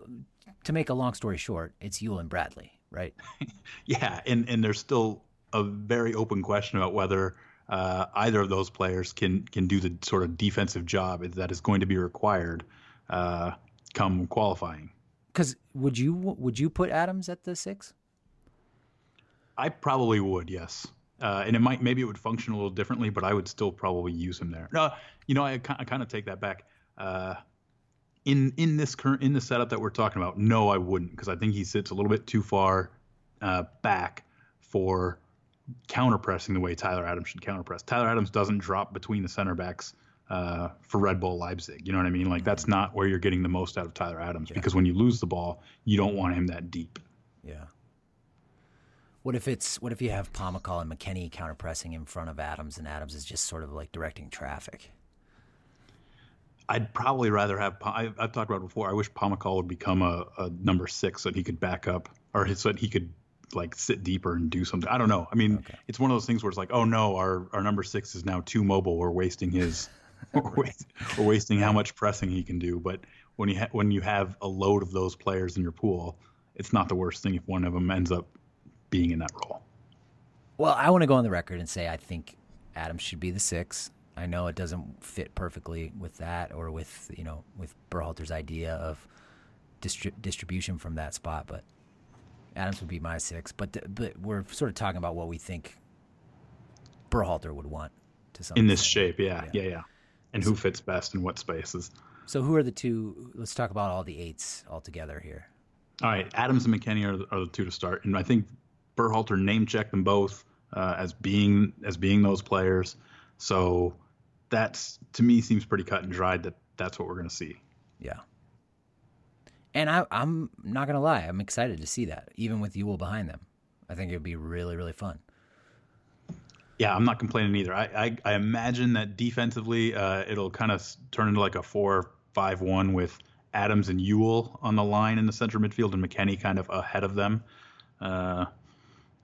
to make a long story short, it's Yueill and Bradley, right? yeah, and and there's still a very open question about whether uh, either of those players can can do the sort of defensive job that is going to be required uh, come qualifying. Because would you would you put Adams at the six? I probably would, yes. Uh, and it might maybe it would function a little differently, but I would still probably use him there. No, you know, I, I kind of take that back. Uh, in in this current in the setup that we're talking about, no, I wouldn't because I think he sits a little bit too far uh, back for counterpressing the way Tyler Adams should counterpress. Tyler Adams doesn't drop between the center backs uh, for Red Bull Leipzig. You know what I mean? Like that's not where you're getting the most out of Tyler Adams yeah. because when you lose the ball, you don't want him that deep. Yeah. What if it's what if you have Pomykal and McKennie counterpressing in front of Adams, and Adams is just sort of like directing traffic? I'd probably rather have. I, have talked about before. I wish Pomykal would become a, a, number six so that he could back up, or so that he could like sit deeper and do something. I don't know. I mean, okay. it's one of those things where it's like, oh no, our our number six is now too mobile. We're wasting his. we're, waste, we're wasting how much pressing he can do. But when you ha- when you have a load of those players in your pool, it's not the worst thing if one of them ends up being in that role. Well, I want to go on the record and say I think Adams should be the six. I know it doesn't fit perfectly with that or with you know with Berhalter's idea of distri- distribution from that spot, but Adams would be my six. But th- but we're sort of talking about what we think Berhalter would want to some in this shape. Yeah, yeah, yeah, yeah. And so, who fits best in what spaces? So who are the two? Let's talk about all the eights all together here. All right, Adams and McKennie are, are the two to start, and I think Berhalter name checked them both uh, as being as being those players. So that's to me seems pretty cut and dried that that's what we're going to see. Yeah. And I, I'm not going to lie, I'm excited to see that, even with Yueill behind them. I think it would be really, really fun. Yeah, I'm not complaining either. I, I, I imagine that defensively, uh, it'll kind of turn into like a four-five-one with Adams and Yueill on the line in the central midfield and McKennie kind of ahead of them. Uh,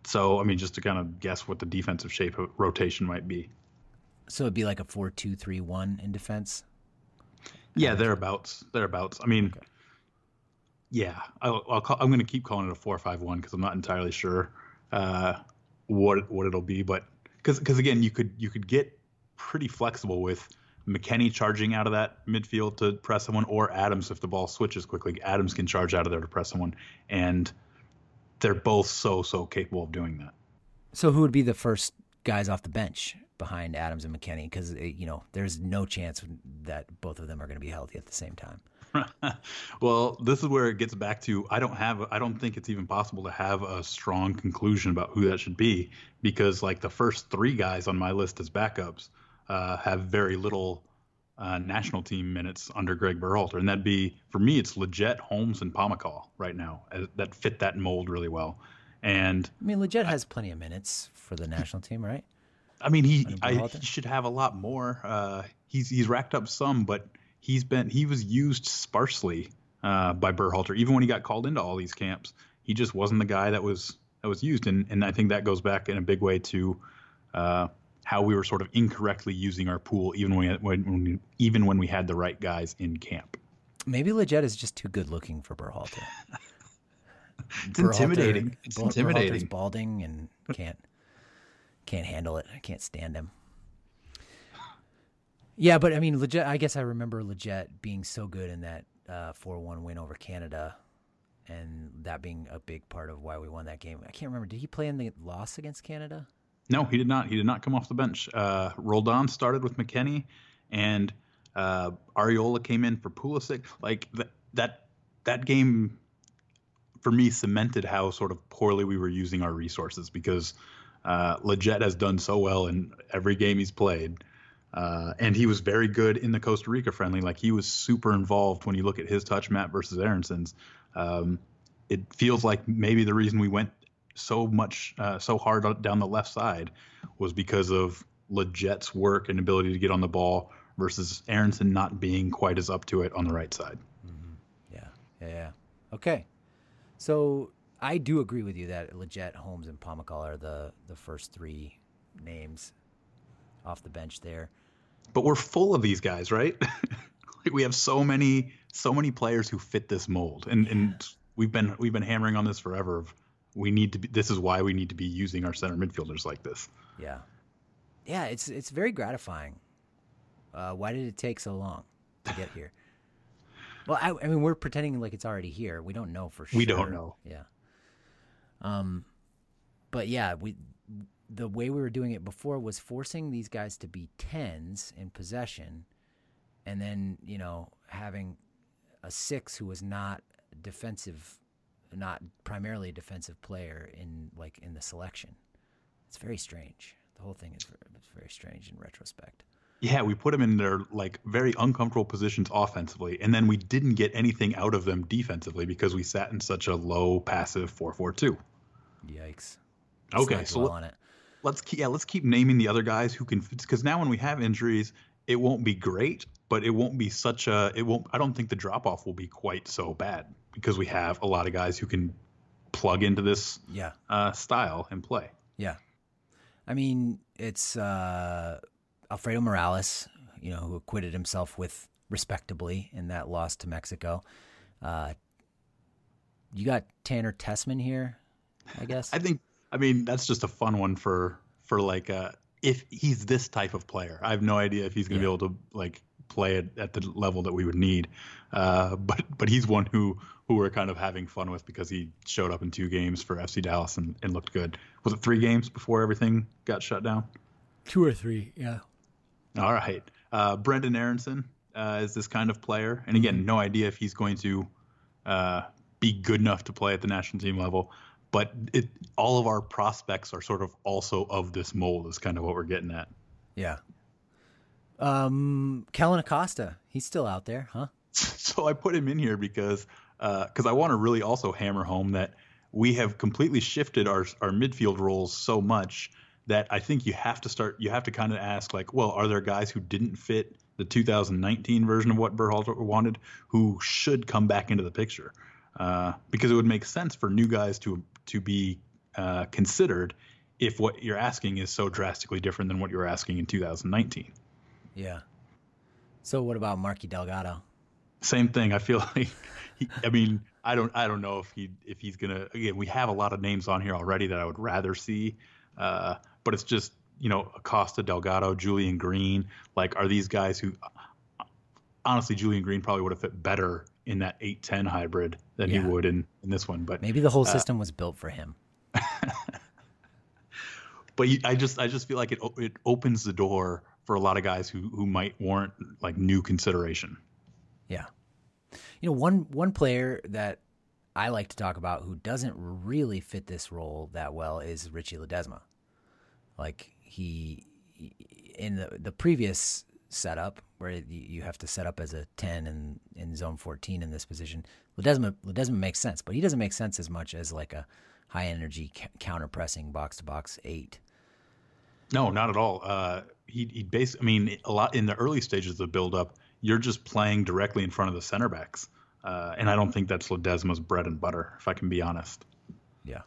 so, I mean, just to kind of guess what the defensive shape of rotation might be. So it'd be like a four-two-three-one in defense. Yeah, thereabouts. Thereabouts. I mean, okay. yeah, I'll, I'll call, I'm going to keep calling it a four-five-one because I'm not entirely sure uh, what what it'll be, but because because again, you could you could get pretty flexible with McKennie charging out of that midfield to press someone, or Adams if the ball switches quickly. Adams can charge out of there to press someone, and they're both so so capable of doing that. So who would be the first guys off the bench behind Adams and McKennie? Because you know there's no chance that both of them are going to be healthy at the same time. well, this is where it gets back to I don't have I don't think it's even possible to have a strong conclusion about who that should be because like the first three guys on my list as backups uh, have very little uh, national team minutes under Greg Berhalter, and that'd be for me. It's Lletget, Holmes, and Pomykal right now uh, that fit that mold really well. And I mean, Lletget has plenty of minutes for the national team, right? I mean, he I, he should have a lot more. Uh, he's he's racked up some, but he's been he was used sparsely uh, by Berhalter. Even when he got called into all these camps, he just wasn't the guy that was that was used. And and I think that goes back in a big way to uh, how we were sort of incorrectly using our pool, even when, when, when even when we had the right guys in camp. Maybe Lletget is just too good looking for Berhalter. it's Berhalter, intimidating. It's Ber- intimidating. Berhalter's balding and can't can't handle it. I can't stand him. Yeah, but I mean, Lletget. I guess I remember Lletget being so good in that uh, four-one win over Canada, and that being a big part of why we won that game. I can't remember. Did he play in the loss against Canada? No, he did not. He did not come off the bench. Uh, Roldan started with McKennie, and uh, Arriola came in for Pulisic. Like th- that that game for me cemented how sort of poorly we were using our resources because uh, Lletget has done so well in every game he's played. Uh, and he was very good in the Costa Rica friendly. Like he was super involved when you look at his touch map versus Aaronson's. Um, it feels like maybe the reason we went so much, uh, so hard down the left side was because of Lletget's work and ability to get on the ball versus Aaronson not being quite as up to it on the right side. Mm-hmm. Yeah, yeah, yeah. Okay, so I do agree with you that Lletget, Holmes, and Pomykal are the the first three names off the bench there. But we're full of these guys, right? like we have so many so many players who fit this mold, and and we've been we've been hammering on this forever. Of we need to be. This is why we need to be using our center midfielders like this. Yeah, yeah. It's it's very gratifying. Uh, why did it take so long to get here? Well, I, I, mean, we're pretending like it's already here. We don't know for sure. We don't know. Yeah. Um, but yeah, we the way we were doing it before was forcing these guys to be tens in possession, and then you know having a six who was not defensive, not primarily a defensive player in like in the selection. It's very strange. The whole thing is very, very strange in retrospect. Yeah, we put them in their like very uncomfortable positions offensively, and then we didn't get anything out of them defensively because we sat in such a low passive four four two. Yikes! Okay, so let, let's keep yeah let's keep naming the other guys who can because now when we have injuries, it won't be great, but it won't be such a it won't. I don't think the drop off will be quite so bad because we have a lot of guys who can plug into this yeah uh, style and play. Yeah, I mean it's. uh Alfredo Morales, you know, who acquitted himself with respectably in that loss to Mexico. Uh, you got Tanner Tessmann here, I guess. I think. I mean, that's just a fun one for for like uh, if he's this type of player. I have no idea if he's going to yeah. be able to like play it at the level that we would need. Uh, but but he's one who who we're kind of having fun with because he showed up in two games for FC Dallas and, and looked good. Was it three games before everything got shut down? Two or three, yeah. All right. Uh, Brenden Aaronson uh, is this kind of player. And again, mm-hmm. no idea if he's going to uh, be good enough to play at the national team level. But it, all of our prospects are sort of also of this mold, is kind of what we're getting at. Yeah. Um, Kellyn Acosta, he's still out there, huh? so I put him in here because because uh, I want to really also hammer home that we have completely shifted our our midfield roles so much that I think you have to start. You have to kind of ask, like, well, are there guys who didn't fit the 2019 version of what Berhalter wanted who should come back into the picture? Uh, because it would make sense for new guys to to be uh, considered if what you're asking is so drastically different than what you were asking in 2019. Yeah. So what about Marky Delgado? Same thing. I feel like, he, I mean, I don't, I don't know if he, if he's gonna. Again, we have a lot of names on here already that I would rather see. Uh, but it's just you know Acosta, Delgado, Julian Green. Like, are these guys who honestly Julian Green probably would have fit better in that eight ten hybrid than yeah. he would in in this one. But maybe the whole uh, system was built for him. but I just I just feel like it it opens the door for a lot of guys who who might warrant like new consideration. Yeah, you know one one player that I like to talk about who doesn't really fit this role that well is Richie Ledesma. Like he in the the previous setup where you have to set up as a 10 in, in zone 14 in this position, Ledesma, Ledesma makes sense, but he doesn't make sense as much as like a high energy counter pressing box to box eight. No, not at all. Uh, he he basically, I mean, a lot in the early stages of the build up, you're just playing directly in front of the center backs. Uh, and I don't think that's Ledesma's bread and butter, if I can be honest. Yeah.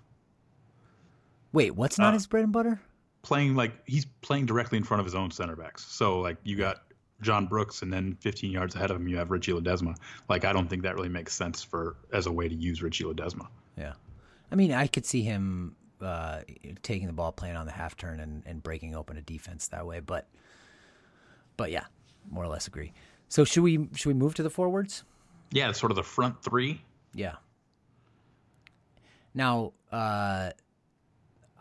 Wait, what's not uh, his bread and butter? playing like he's playing directly in front of his own center backs. So like you got John Brooks, and then 15 yards ahead of him you have Richie Ledesma. Like I don't think that really makes sense for as a way to use Richie Ledesma. Yeah, I mean I could see him uh, taking the ball, playing on the half turn, and, and breaking open a defense that way. But but yeah, more or less agree. So should we should we move to the forwards? Yeah, it's sort of the front three. Yeah. Now, uh,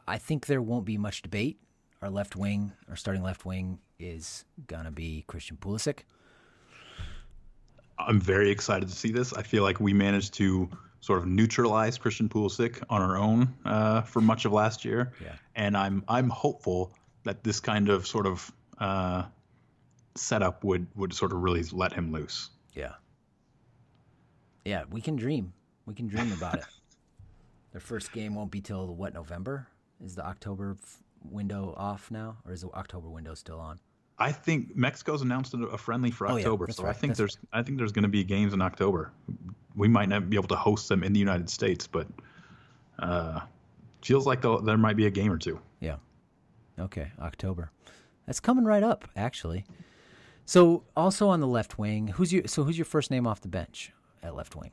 I think there won't be much debate. Our left wing, our starting left wing, is gonna be Christian Pulisic. I'm very excited to see this. I feel like we managed to sort of neutralize Christian Pulisic on our own uh, for much of last year, Yeah. and I'm I'm hopeful that this kind of sort of uh, setup would would sort of really let him loose. Yeah. Yeah, we can dream. We can dream about it. Their first game won't be till what November? Is the October f- window off now, or is the October window still on? I think Mexico's announced a friendly for Oh, yeah, October, so right, I think that's there's I think there's going to be games in October. We might not be able to host them in the United States, but uh, feels like there might be a game or two. Yeah. Okay, October. That's coming right up, actually. So, also on the left wing, who's your so who's your first name off the bench at left wing?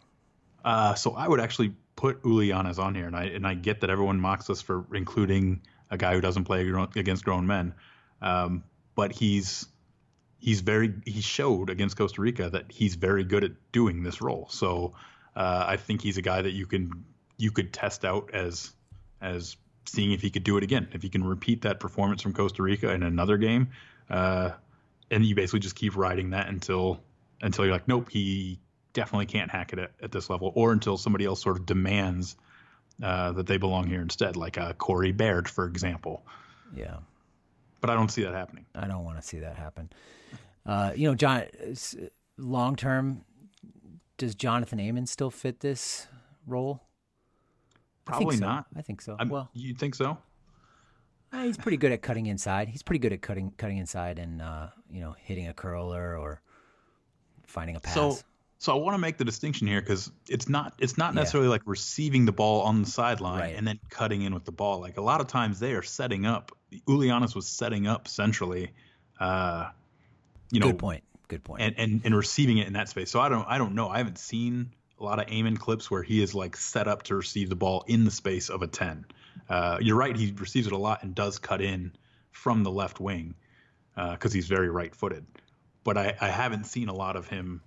Uh, so I would actually put Uly Llanez on here, and I and I get that everyone mocks us for including a guy who doesn't play against grown men, um, but he's he's very he showed against Costa Rica that he's very good at doing this role. So uh, I think he's a guy that you can you could test out as as seeing if he could do it again, if he can repeat that performance from Costa Rica in another game, uh, and you basically just keep riding that until until you're like, nope, he definitely can't hack it at, at this level, or until somebody else sort of demands uh, that they belong here instead, like uh, Corey Baird, for example. Yeah, But I don't see that happening. I don't want to see that happen. Uh, you know, John, long term, does Jonathan Amon still fit this role? I think Probably so. not. I think so. I'm, well, you think so? Uh, he's pretty good at cutting inside. He's pretty good at cutting cutting inside and uh, you know hitting a curler or finding a pass. So, so I want to make the distinction here because it's not it's not Yeah. necessarily like receiving the ball on the sideline Right. and then cutting in with the ball. Like a lot of times they are setting up. Uly Llanez was setting up centrally, uh, you know, good point. Good point. and, and and receiving it in that space. So I don't I don't know. I haven't seen a lot of Amon clips where he is like set up to receive the ball in the space of a ten. Uh, you're right. He receives it a lot and does cut in from the left wing because he's very right-footed. But I, I haven't seen a lot of him,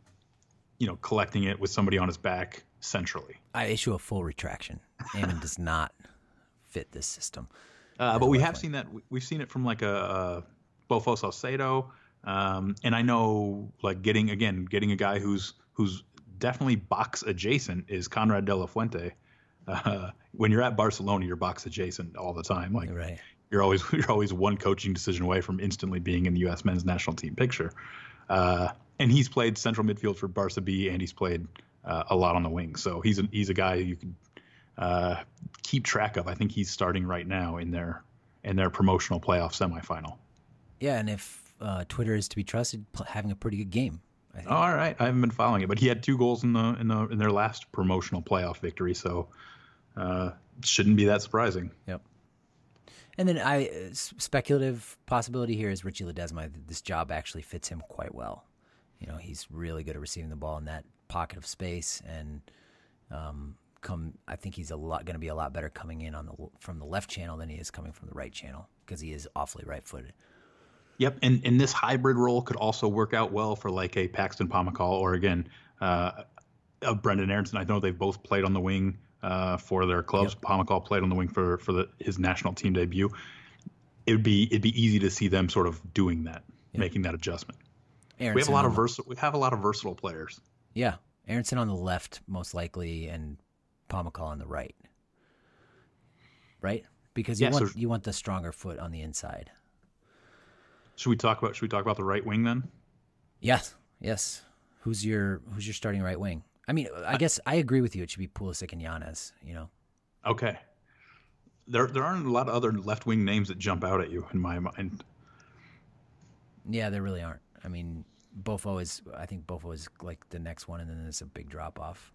you know, collecting it with somebody on his back centrally. I issue a full retraction. Amon does not fit this system. Uh, but we have wing. seen that. we- We've seen it from like a, a Bofo Salcedo, um, and I know like getting again getting a guy who's who's definitely box adjacent is Konrad de la Fuente. Uh, when you're at Barcelona, you're box adjacent all the time. Like Right. you're always you're always one coaching decision away from instantly being in the U.S. men's national team picture. Uh, and he's played central midfield for Barca B, and he's played uh, a lot on the wing. So he's a, he's a guy you could uh, keep track of. I think he's starting right now in their in their promotional playoff semifinal. Yeah, and if uh, Twitter is to be trusted, having a pretty good game. I think. All right, I haven't been following it, but he had two goals in the in the in their last promotional playoff victory, so uh, shouldn't be that surprising. Yep. And then I uh, speculative possibility here is Richie Ledesma. This job actually fits him quite well. You know, he's really good at receiving the ball in that pocket of space, and um, come. I think he's a lot going to be a lot better coming in on the from the left channel than he is coming from the right channel because he is awfully right-footed. Yep, and and this hybrid role could also work out well for like a Paxton Pomykal or again uh, a Brenden Aaronson. I know they've both played on the wing uh, for their clubs. Pomykal played on the wing for for the, his national team debut. It would be it'd be easy to see them sort of doing that, making that adjustment. We have a lot of the- vers- we have a lot of versatile players. Yeah, Aaronson on the left most likely, and Pomykal on the right. Right, because you Yeah, want so- you want the stronger foot on the inside. Should we talk about should we talk about the right wing then? Yes, yes. Who's your who's your starting right wing? I mean, I guess I agree with you. It should be Pulisic and Llanez. You know, Okay. There there aren't a lot of other left wing names that jump out at you in my mind. yeah, there really aren't. I mean, Bofo is. I think Bofo is like the next one, and then there's a big drop off.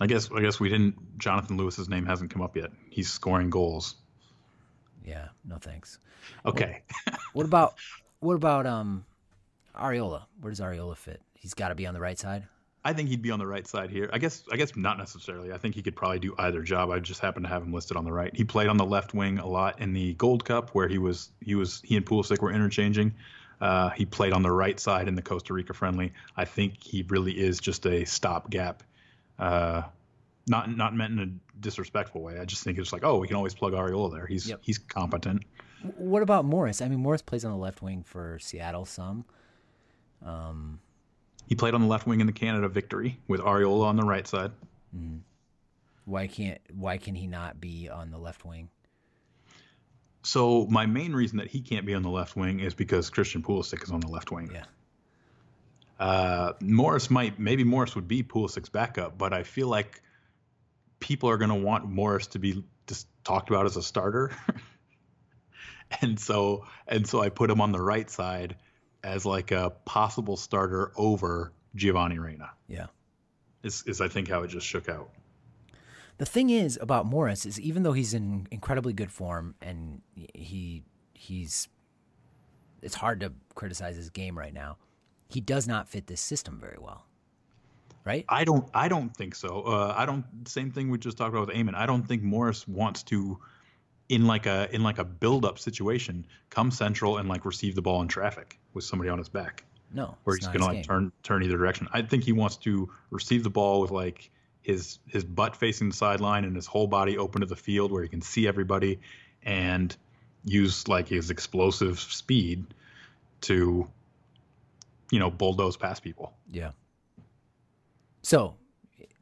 I guess I guess we didn't. Jonathan Lewis's name hasn't come up yet. He's scoring goals. Yeah, no thanks. Okay. What about what about um, Arriola? Where does Arriola fit? He's got to be on the right side. I think he'd be on the right side here. I guess I guess not necessarily. I think he could probably do either job. I just happen to have him listed on the right. He played on the left wing a lot in the Gold Cup where he was he was he and Pulisic were interchanging. Uh, he played on the right side in the Costa Rica friendly. I think he really is just a stopgap. Uh, not not meant in a disrespectful way. I just think it's like, oh, we can always plug Arriola there. He's yep. he's competent. What about Morris? I mean, Morris plays on the left wing for Seattle some. Um, he played on the left wing in the Canada victory with Arriola on the right side. Mm-hmm. Why can't why can he not be on the left wing? So my main reason that he can't be on the left wing is because Christian Pulisic is on the left wing. Yeah. Uh, Morris might maybe Morris would be Pulisic's backup, but I feel like people are going to want Morris to be just talked about as a starter. and so and so I put him on the right side as like a possible starter over Giovanni Reyna. Yeah. Is is I think how it just shook out. The thing is about Morris is even though he's in incredibly good form and he he's it's hard to criticize his game right now. He does not fit this system very well. Right? I don't I don't think so. Uh, I don't same thing we just talked about with Amon. I don't think Morris wants to in like a in like a build up situation come central and like receive the ball in traffic with somebody on his back. No. Where he's going to like game. turn turn either direction. I think he wants to receive the ball with like his his butt facing the sideline and his whole body open to the field where he can see everybody and use like his explosive speed to you know bulldoze past people. Yeah. So,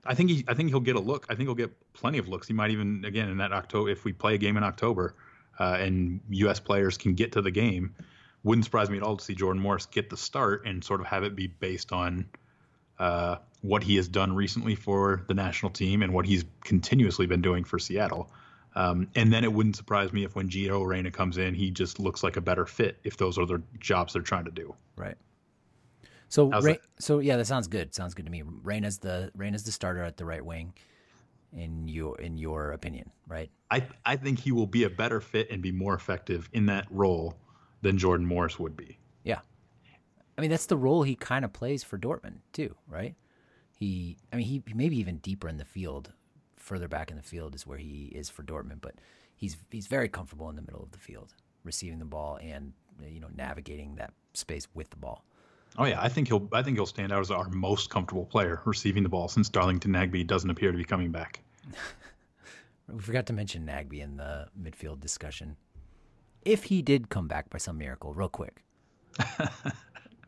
I think he I think he'll get a look. I think he'll get plenty of looks. He might even again in that October if we play a game in October uh, and U.S. players can get to the game. Wouldn't surprise me at all to see Jordan Morris get the start and sort of have it be based on uh, what he has done recently for the national team and what he's continuously been doing for Seattle. Um, and then it wouldn't surprise me if when Gio Reyna comes in, he just looks like a better fit if those are the jobs they're trying to do. Right. So, so yeah, that sounds good. Sounds good to me. Reyna's the Reyna's the starter at the right wing, in your in your opinion, right? I I think he will be a better fit and be more effective in that role than Jordan Morris would be. Yeah, I mean that's the role he kind of plays for Dortmund too, right? He, I mean, he maybe even deeper in the field, further back in the field is where he is for Dortmund, but he's he's very comfortable in the middle of the field, receiving the ball and you know navigating that space with the ball. Oh yeah, I think he'll I think he'll stand out as our most comfortable player receiving the ball since Darlington Nagbe doesn't appear to be coming back. we forgot to mention Nagbe in the midfield discussion. If he did come back by some miracle, real quick,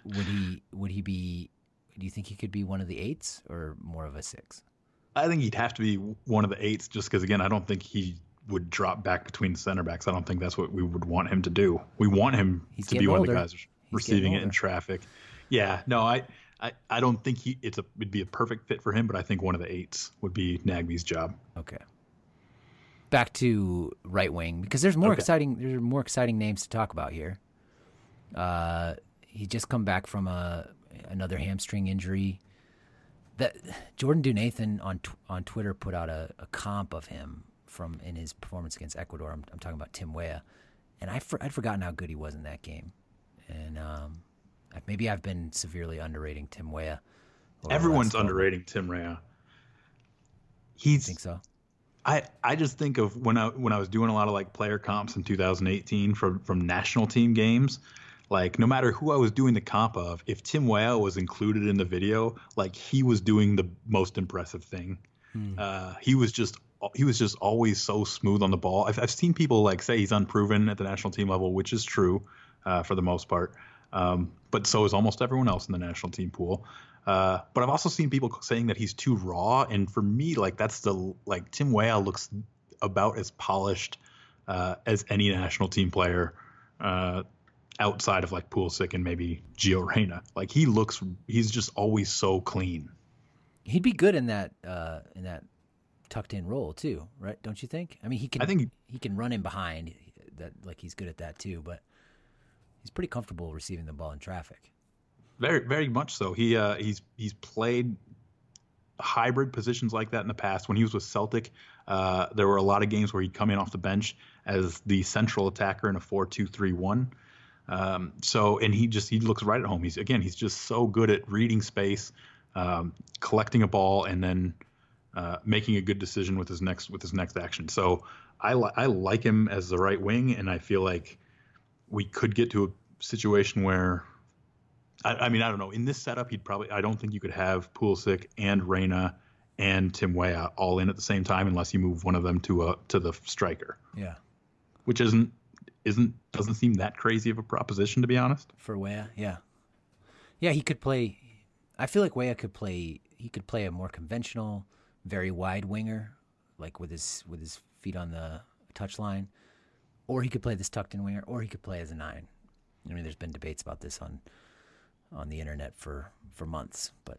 would he would he be do you think he could be one of the eights or more of a six? I think he'd have to be one of the eights just because, again, I don't think he would drop back between the center backs. I don't think that's what we would want him to do. We want him He's to be one older. of the guys He's receiving it in traffic. Yeah, no, I, I, I don't think he it's a it'd be a perfect fit for him, but I think one of the eights would be Nagbe's job. Okay. Back to right wing because there's more okay. exciting there's more exciting names to talk about here. Uh, he just come back from a another hamstring injury. That Jordan Dunathan on on Twitter put out a, a, comp of him from in his performance against Ecuador. I'm, I'm talking about Tim Weah, and I for, I'd forgotten how good he was in that game, and um, maybe I've been severely underrating Tim Weah. Everyone's underrating Tim Weah. He's I think so. I, I just think of when I when I was doing a lot of like player comps in 2018 from from national team games like no matter who I was doing the comp of, if Tim Weah was included in the video, like he was doing the most impressive thing. Hmm. Uh, he was just he was just always so smooth on the ball. I've, I've seen people like say he's unproven at the national team level, which is true uh, for the most part. Um, but so is almost everyone else in the national team pool. Uh, but I've also seen people saying that he's too raw, and for me, like that's the like Tim Weah looks about as polished uh, as any national team player uh, outside of like Pulisic and maybe Gio Reyna. Like he looks, he's just always so clean. He'd be good in that uh, in that tucked in role too, right? Don't you think? I mean, he can. I think he, can run in behind. That like he's good at that too, but he's pretty comfortable receiving the ball in traffic. Very, very much so. He uh, he's he's played hybrid positions like that in the past. When he was with Celtic, uh, there were a lot of games where he'd come in off the bench as the central attacker in a four-two-three-one. Um, so, and he just he looks right at home. He's again, he's just so good at reading space, um, collecting a ball, and then uh, making a good decision with his next with his next action. So, I li- I like him as the right wing, and I feel like we could get to a situation where, I, I, mean, I don't know. In this setup, he'd probably. I don't think you could have Pulisic and Reyna and Tim Weah all in at the same time unless you move one of them to a to the striker. Yeah. Which isn't isn't doesn't seem that crazy of a proposition to be honest. For Weah, yeah. Yeah, he could play I feel like Weah could play he could play a more conventional, very wide winger, like with his with his feet on the touchline. Or he could play this tucked in winger, or he could play as a nine. I mean there's been debates about this on on the internet for, for months. But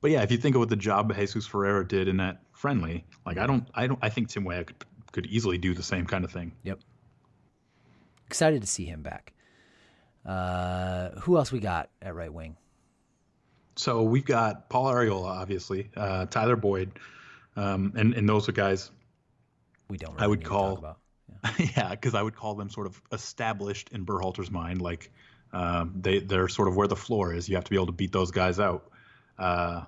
but yeah, if you think of what the job Jesus Ferreira did in that friendly, like I don't, I don't, I think Tim Weah could could easily do the same kind of thing. Yep. Excited to see him back. Uh, who else we got at right wing? So we've got Paul Arriola, obviously, uh, Tyler Boyd, um, and and those are guys. We don't. Really I would call. Yeah, because yeah, I would call them sort of established in Berhalter's mind, like um, they they're sort of where the floor is. You have to be able to beat those guys out. Uh,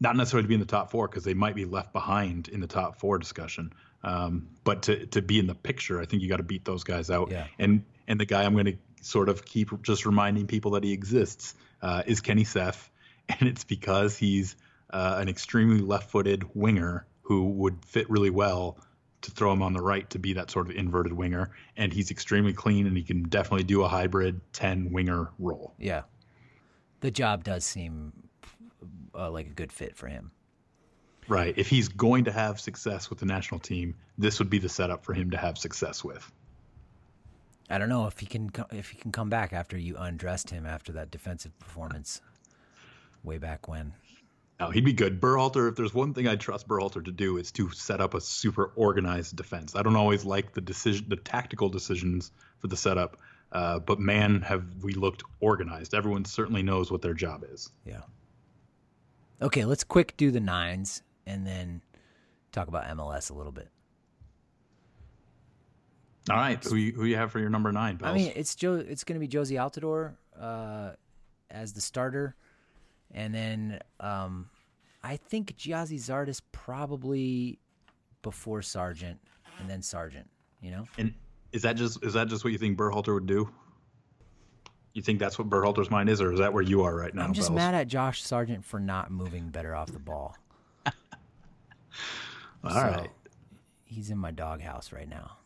not necessarily to be in the top four because they might be left behind in the top four discussion. Um, but to to be in the picture, I think you got to beat those guys out. Yeah. And and the guy I'm going to sort of keep just reminding people that he exists uh, is Kenny Saief, and it's because he's uh, an extremely left-footed winger who would fit really well to throw him on the right to be that sort of inverted winger, and he's extremely clean and he can definitely do a hybrid ten winger role. Yeah, the job does seem uh, like a good fit for him. Right. If he's going to have success with the national team, this would be the setup for him to have success with. I don't know if he can if he can come back after you undressed him after that defensive performance way back when. No, he'd be good. Berhalter, if there's one thing I trust Berhalter to do, is to set up a super organized defense. I don't always like the decision, the tactical decisions for the setup, uh, but man, have we looked organized. Everyone certainly knows what their job is. Yeah. Okay, let's quick do the nines and then talk about MLS a little bit. All right, who you, who you have for your number nine? I mean, it's Joe. It's going to be Jozy Altidore uh, as the starter, and then um, I think Gyasi Zardes probably before Sargent, and then Sargent. You know. And is that just is that just what you think Berhalter would do? You think that's what Berhalter's mind is, or is that where you are right now? I'm just Belz? mad at Josh Sargent for not moving better off the ball. All so, right, He's in my doghouse right now.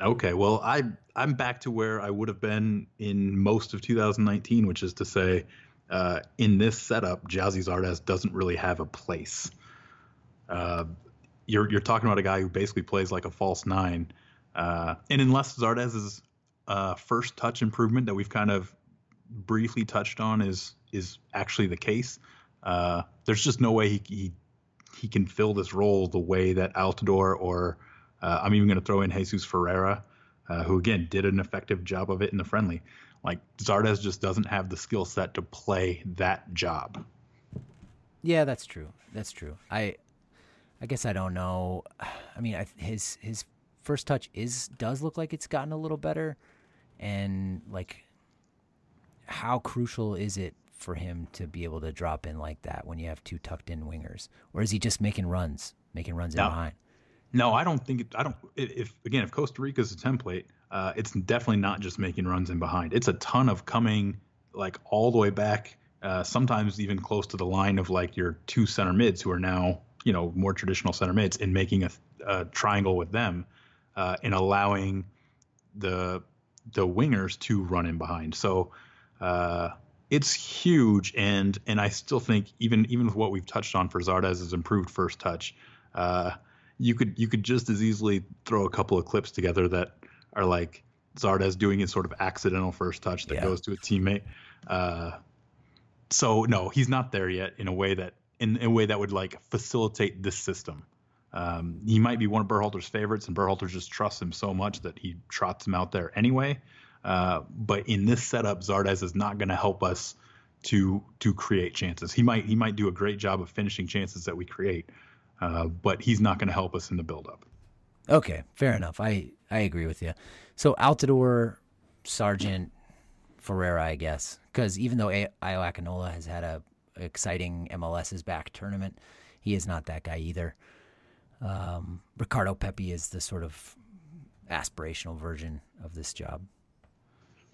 Okay, well, I I'm back to where I would have been in most of 2019, which is to say, uh, in this setup, Gyasi Zardes doesn't really have a place. Uh, you're you're talking about a guy who basically plays like a false nine, uh, and unless Zardes is uh, first touch improvement that we've kind of briefly touched on is is actually the case. Uh, there's just no way he, he he can fill this role the way that Altidore or uh, I'm even going to throw in Jesus Ferreira, uh, who again did an effective job of it in the friendly. Like Zardes just doesn't have the skill set to play that job. Yeah, that's true. That's true. I I guess I don't know. I mean, I, his his first touch is does look like it's gotten a little better and like how crucial is it for him to be able to drop in like that when you have two tucked in wingers or is he just making runs making runs no. in behind no i don't think it, i don't if again if costa rica is a template uh, it's definitely not just making runs in behind it's a ton of coming like all the way back uh, sometimes even close to the line of like your two center mids who are now you know more traditional center mids and making a, a triangle with them uh, and allowing the the wingers to run in behind. So uh, it's huge, and and I still think even even with what we've touched on for Zardes's improved first touch, uh, you could you could just as easily throw a couple of clips together that are like Zardes doing his sort of accidental first touch that yeah. goes to a teammate. Uh, so no, he's not there yet in a way that in, in a way that would like facilitate this system. Um, he might be one of Berhalter's favorites, and Berhalter just trusts him so much that he trots him out there anyway. Uh, but in this setup, Zardes is not going to help us to to create chances. He might he might do a great job of finishing chances that we create, uh, but he's not going to help us in the buildup. Okay, fair enough. I I agree with you. So Altidore, Sargent, Ferreira, I guess, because even though Ayo Akinola has had a exciting MLS's back tournament, he is not that guy either. Um, Ricardo Pepi is the sort of aspirational version of this job.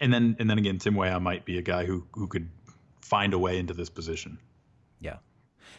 And then and then again, Tim Weah might be a guy who who could find a way into this position. Yeah.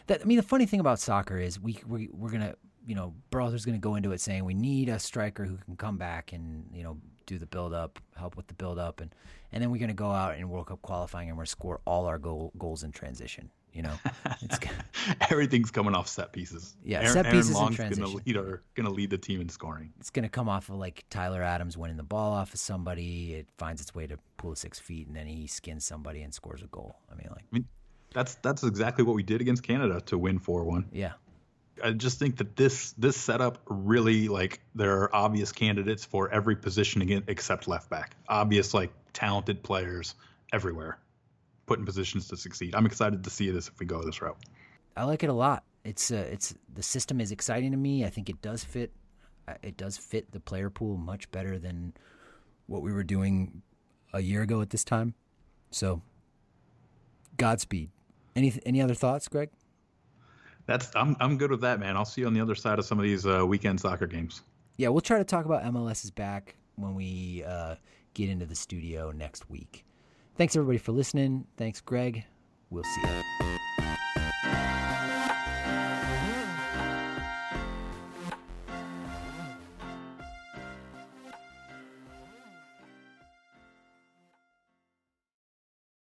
That I mean, the funny thing about soccer is we we we're gonna you know Berhalter's gonna go into it saying we need a striker who can come back and you know do the build up, help with the build up, and and then we're gonna go out in World Cup qualifying and we're score all our goal, goals in transition. You know, it's everything's coming off set pieces. Yeah, Aaron, set pieces Aaron in transition. Gonna lead, our, gonna lead the team in scoring. It's gonna come off of like Tyler Adams winning the ball off of somebody. It finds its way to Pulisic's feet, and then he skins somebody and scores a goal. I mean, like, I mean, that's that's exactly what we did against Canada to win four one. Yeah. I just think that this this setup really like there are obvious candidates for every position again except left back. Obvious like talented players everywhere put in positions to succeed. I'm excited to see this if we go this route. I like it a lot. It's uh, it's the system is exciting to me. I think it does fit. Uh, it does fit the player pool much better than what we were doing a year ago at this time. So, Godspeed. Any any other thoughts, Greg? That's I'm I'm good with that, man. I'll see you on the other side of some of these uh, weekend soccer games. Yeah, we'll try to talk about MLS is back when we uh, get into the studio next week. Thanks everybody for listening. Thanks, Greg. We'll see you.